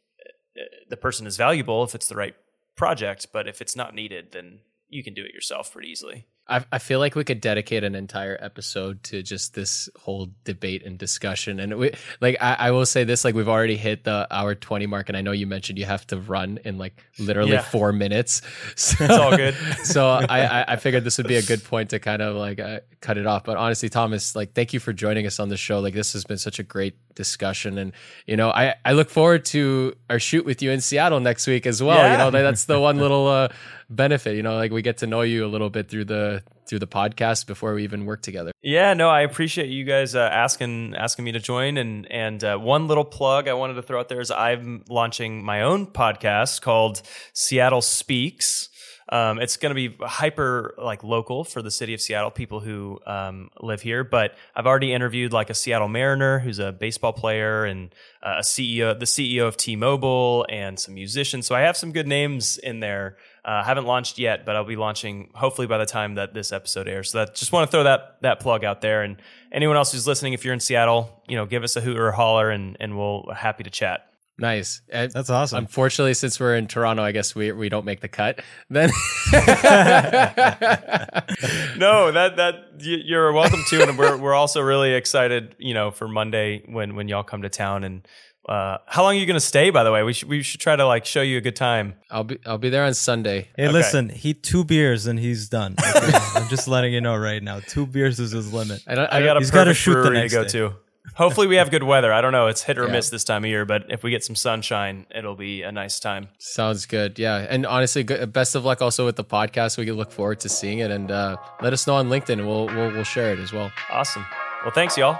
uh, the person is valuable if it's the right project, but if it's not needed, then you can do it yourself pretty easily. I, I feel like we could dedicate an entire episode to just this whole debate and discussion. And we, like, I, I will say this: like, we've already hit the hour twenty mark, and I know you mentioned you have to run in like literally Yeah. four minutes. So, It's all good. so I, I, I figured this would be a good point to kind of like uh, cut it off. But honestly, Thomas, like, thank you for joining us on the show. Like, this has been such a great discussion, and you know, I, I look forward to our shoot with you in Seattle next week as well. You know, that's the one little uh, benefit. You know, like we get to know you a little bit through the through the podcast before we even work together. Yeah, no, I appreciate you guys uh, asking asking me to join. And and uh, one little plug I wanted to throw out there is I'm launching my own podcast called Seattle Speaks. Um, it's going to be hyper like local for the city of Seattle, people who um, live here. But I've already interviewed like a Seattle Mariner who's a baseball player and uh, a CEO, the CEO of T-Mobile, and some musicians. So I have some good names in there. Uh, haven't launched yet, but I'll be launching hopefully by the time that this episode airs. So that just want to throw that that plug out there. And anyone else who's listening, if you're in Seattle, you know, give us a hoot or a holler, and and we'll happy to chat. Nice. And That's awesome. Unfortunately, since we're in Toronto, I guess we we don't make the cut. Then no, that that you're welcome to, and we're we're also really excited, you know, for Monday when when y'all come to town, and Uh, how long are you going to stay? By the way, we should we should try to like show you a good time. I'll be I'll be there on Sunday. Hey, listen, he two beers and he's done. Okay? I'm just letting you know right now. Two beers is his limit. I, don't, I got a He's gotta perfect shoot the brewery next to go day. to. Hopefully, we have good weather. I don't know; it's hit or Yeah. miss this time of year, but if we get some sunshine, it'll be a nice time. Sounds good. Yeah. And honestly, good, best of luck also with the podcast. We can look forward to seeing it and uh, let us know on LinkedIn. We'll, we'll, we'll share it as well. Awesome. Well, thanks, y'all.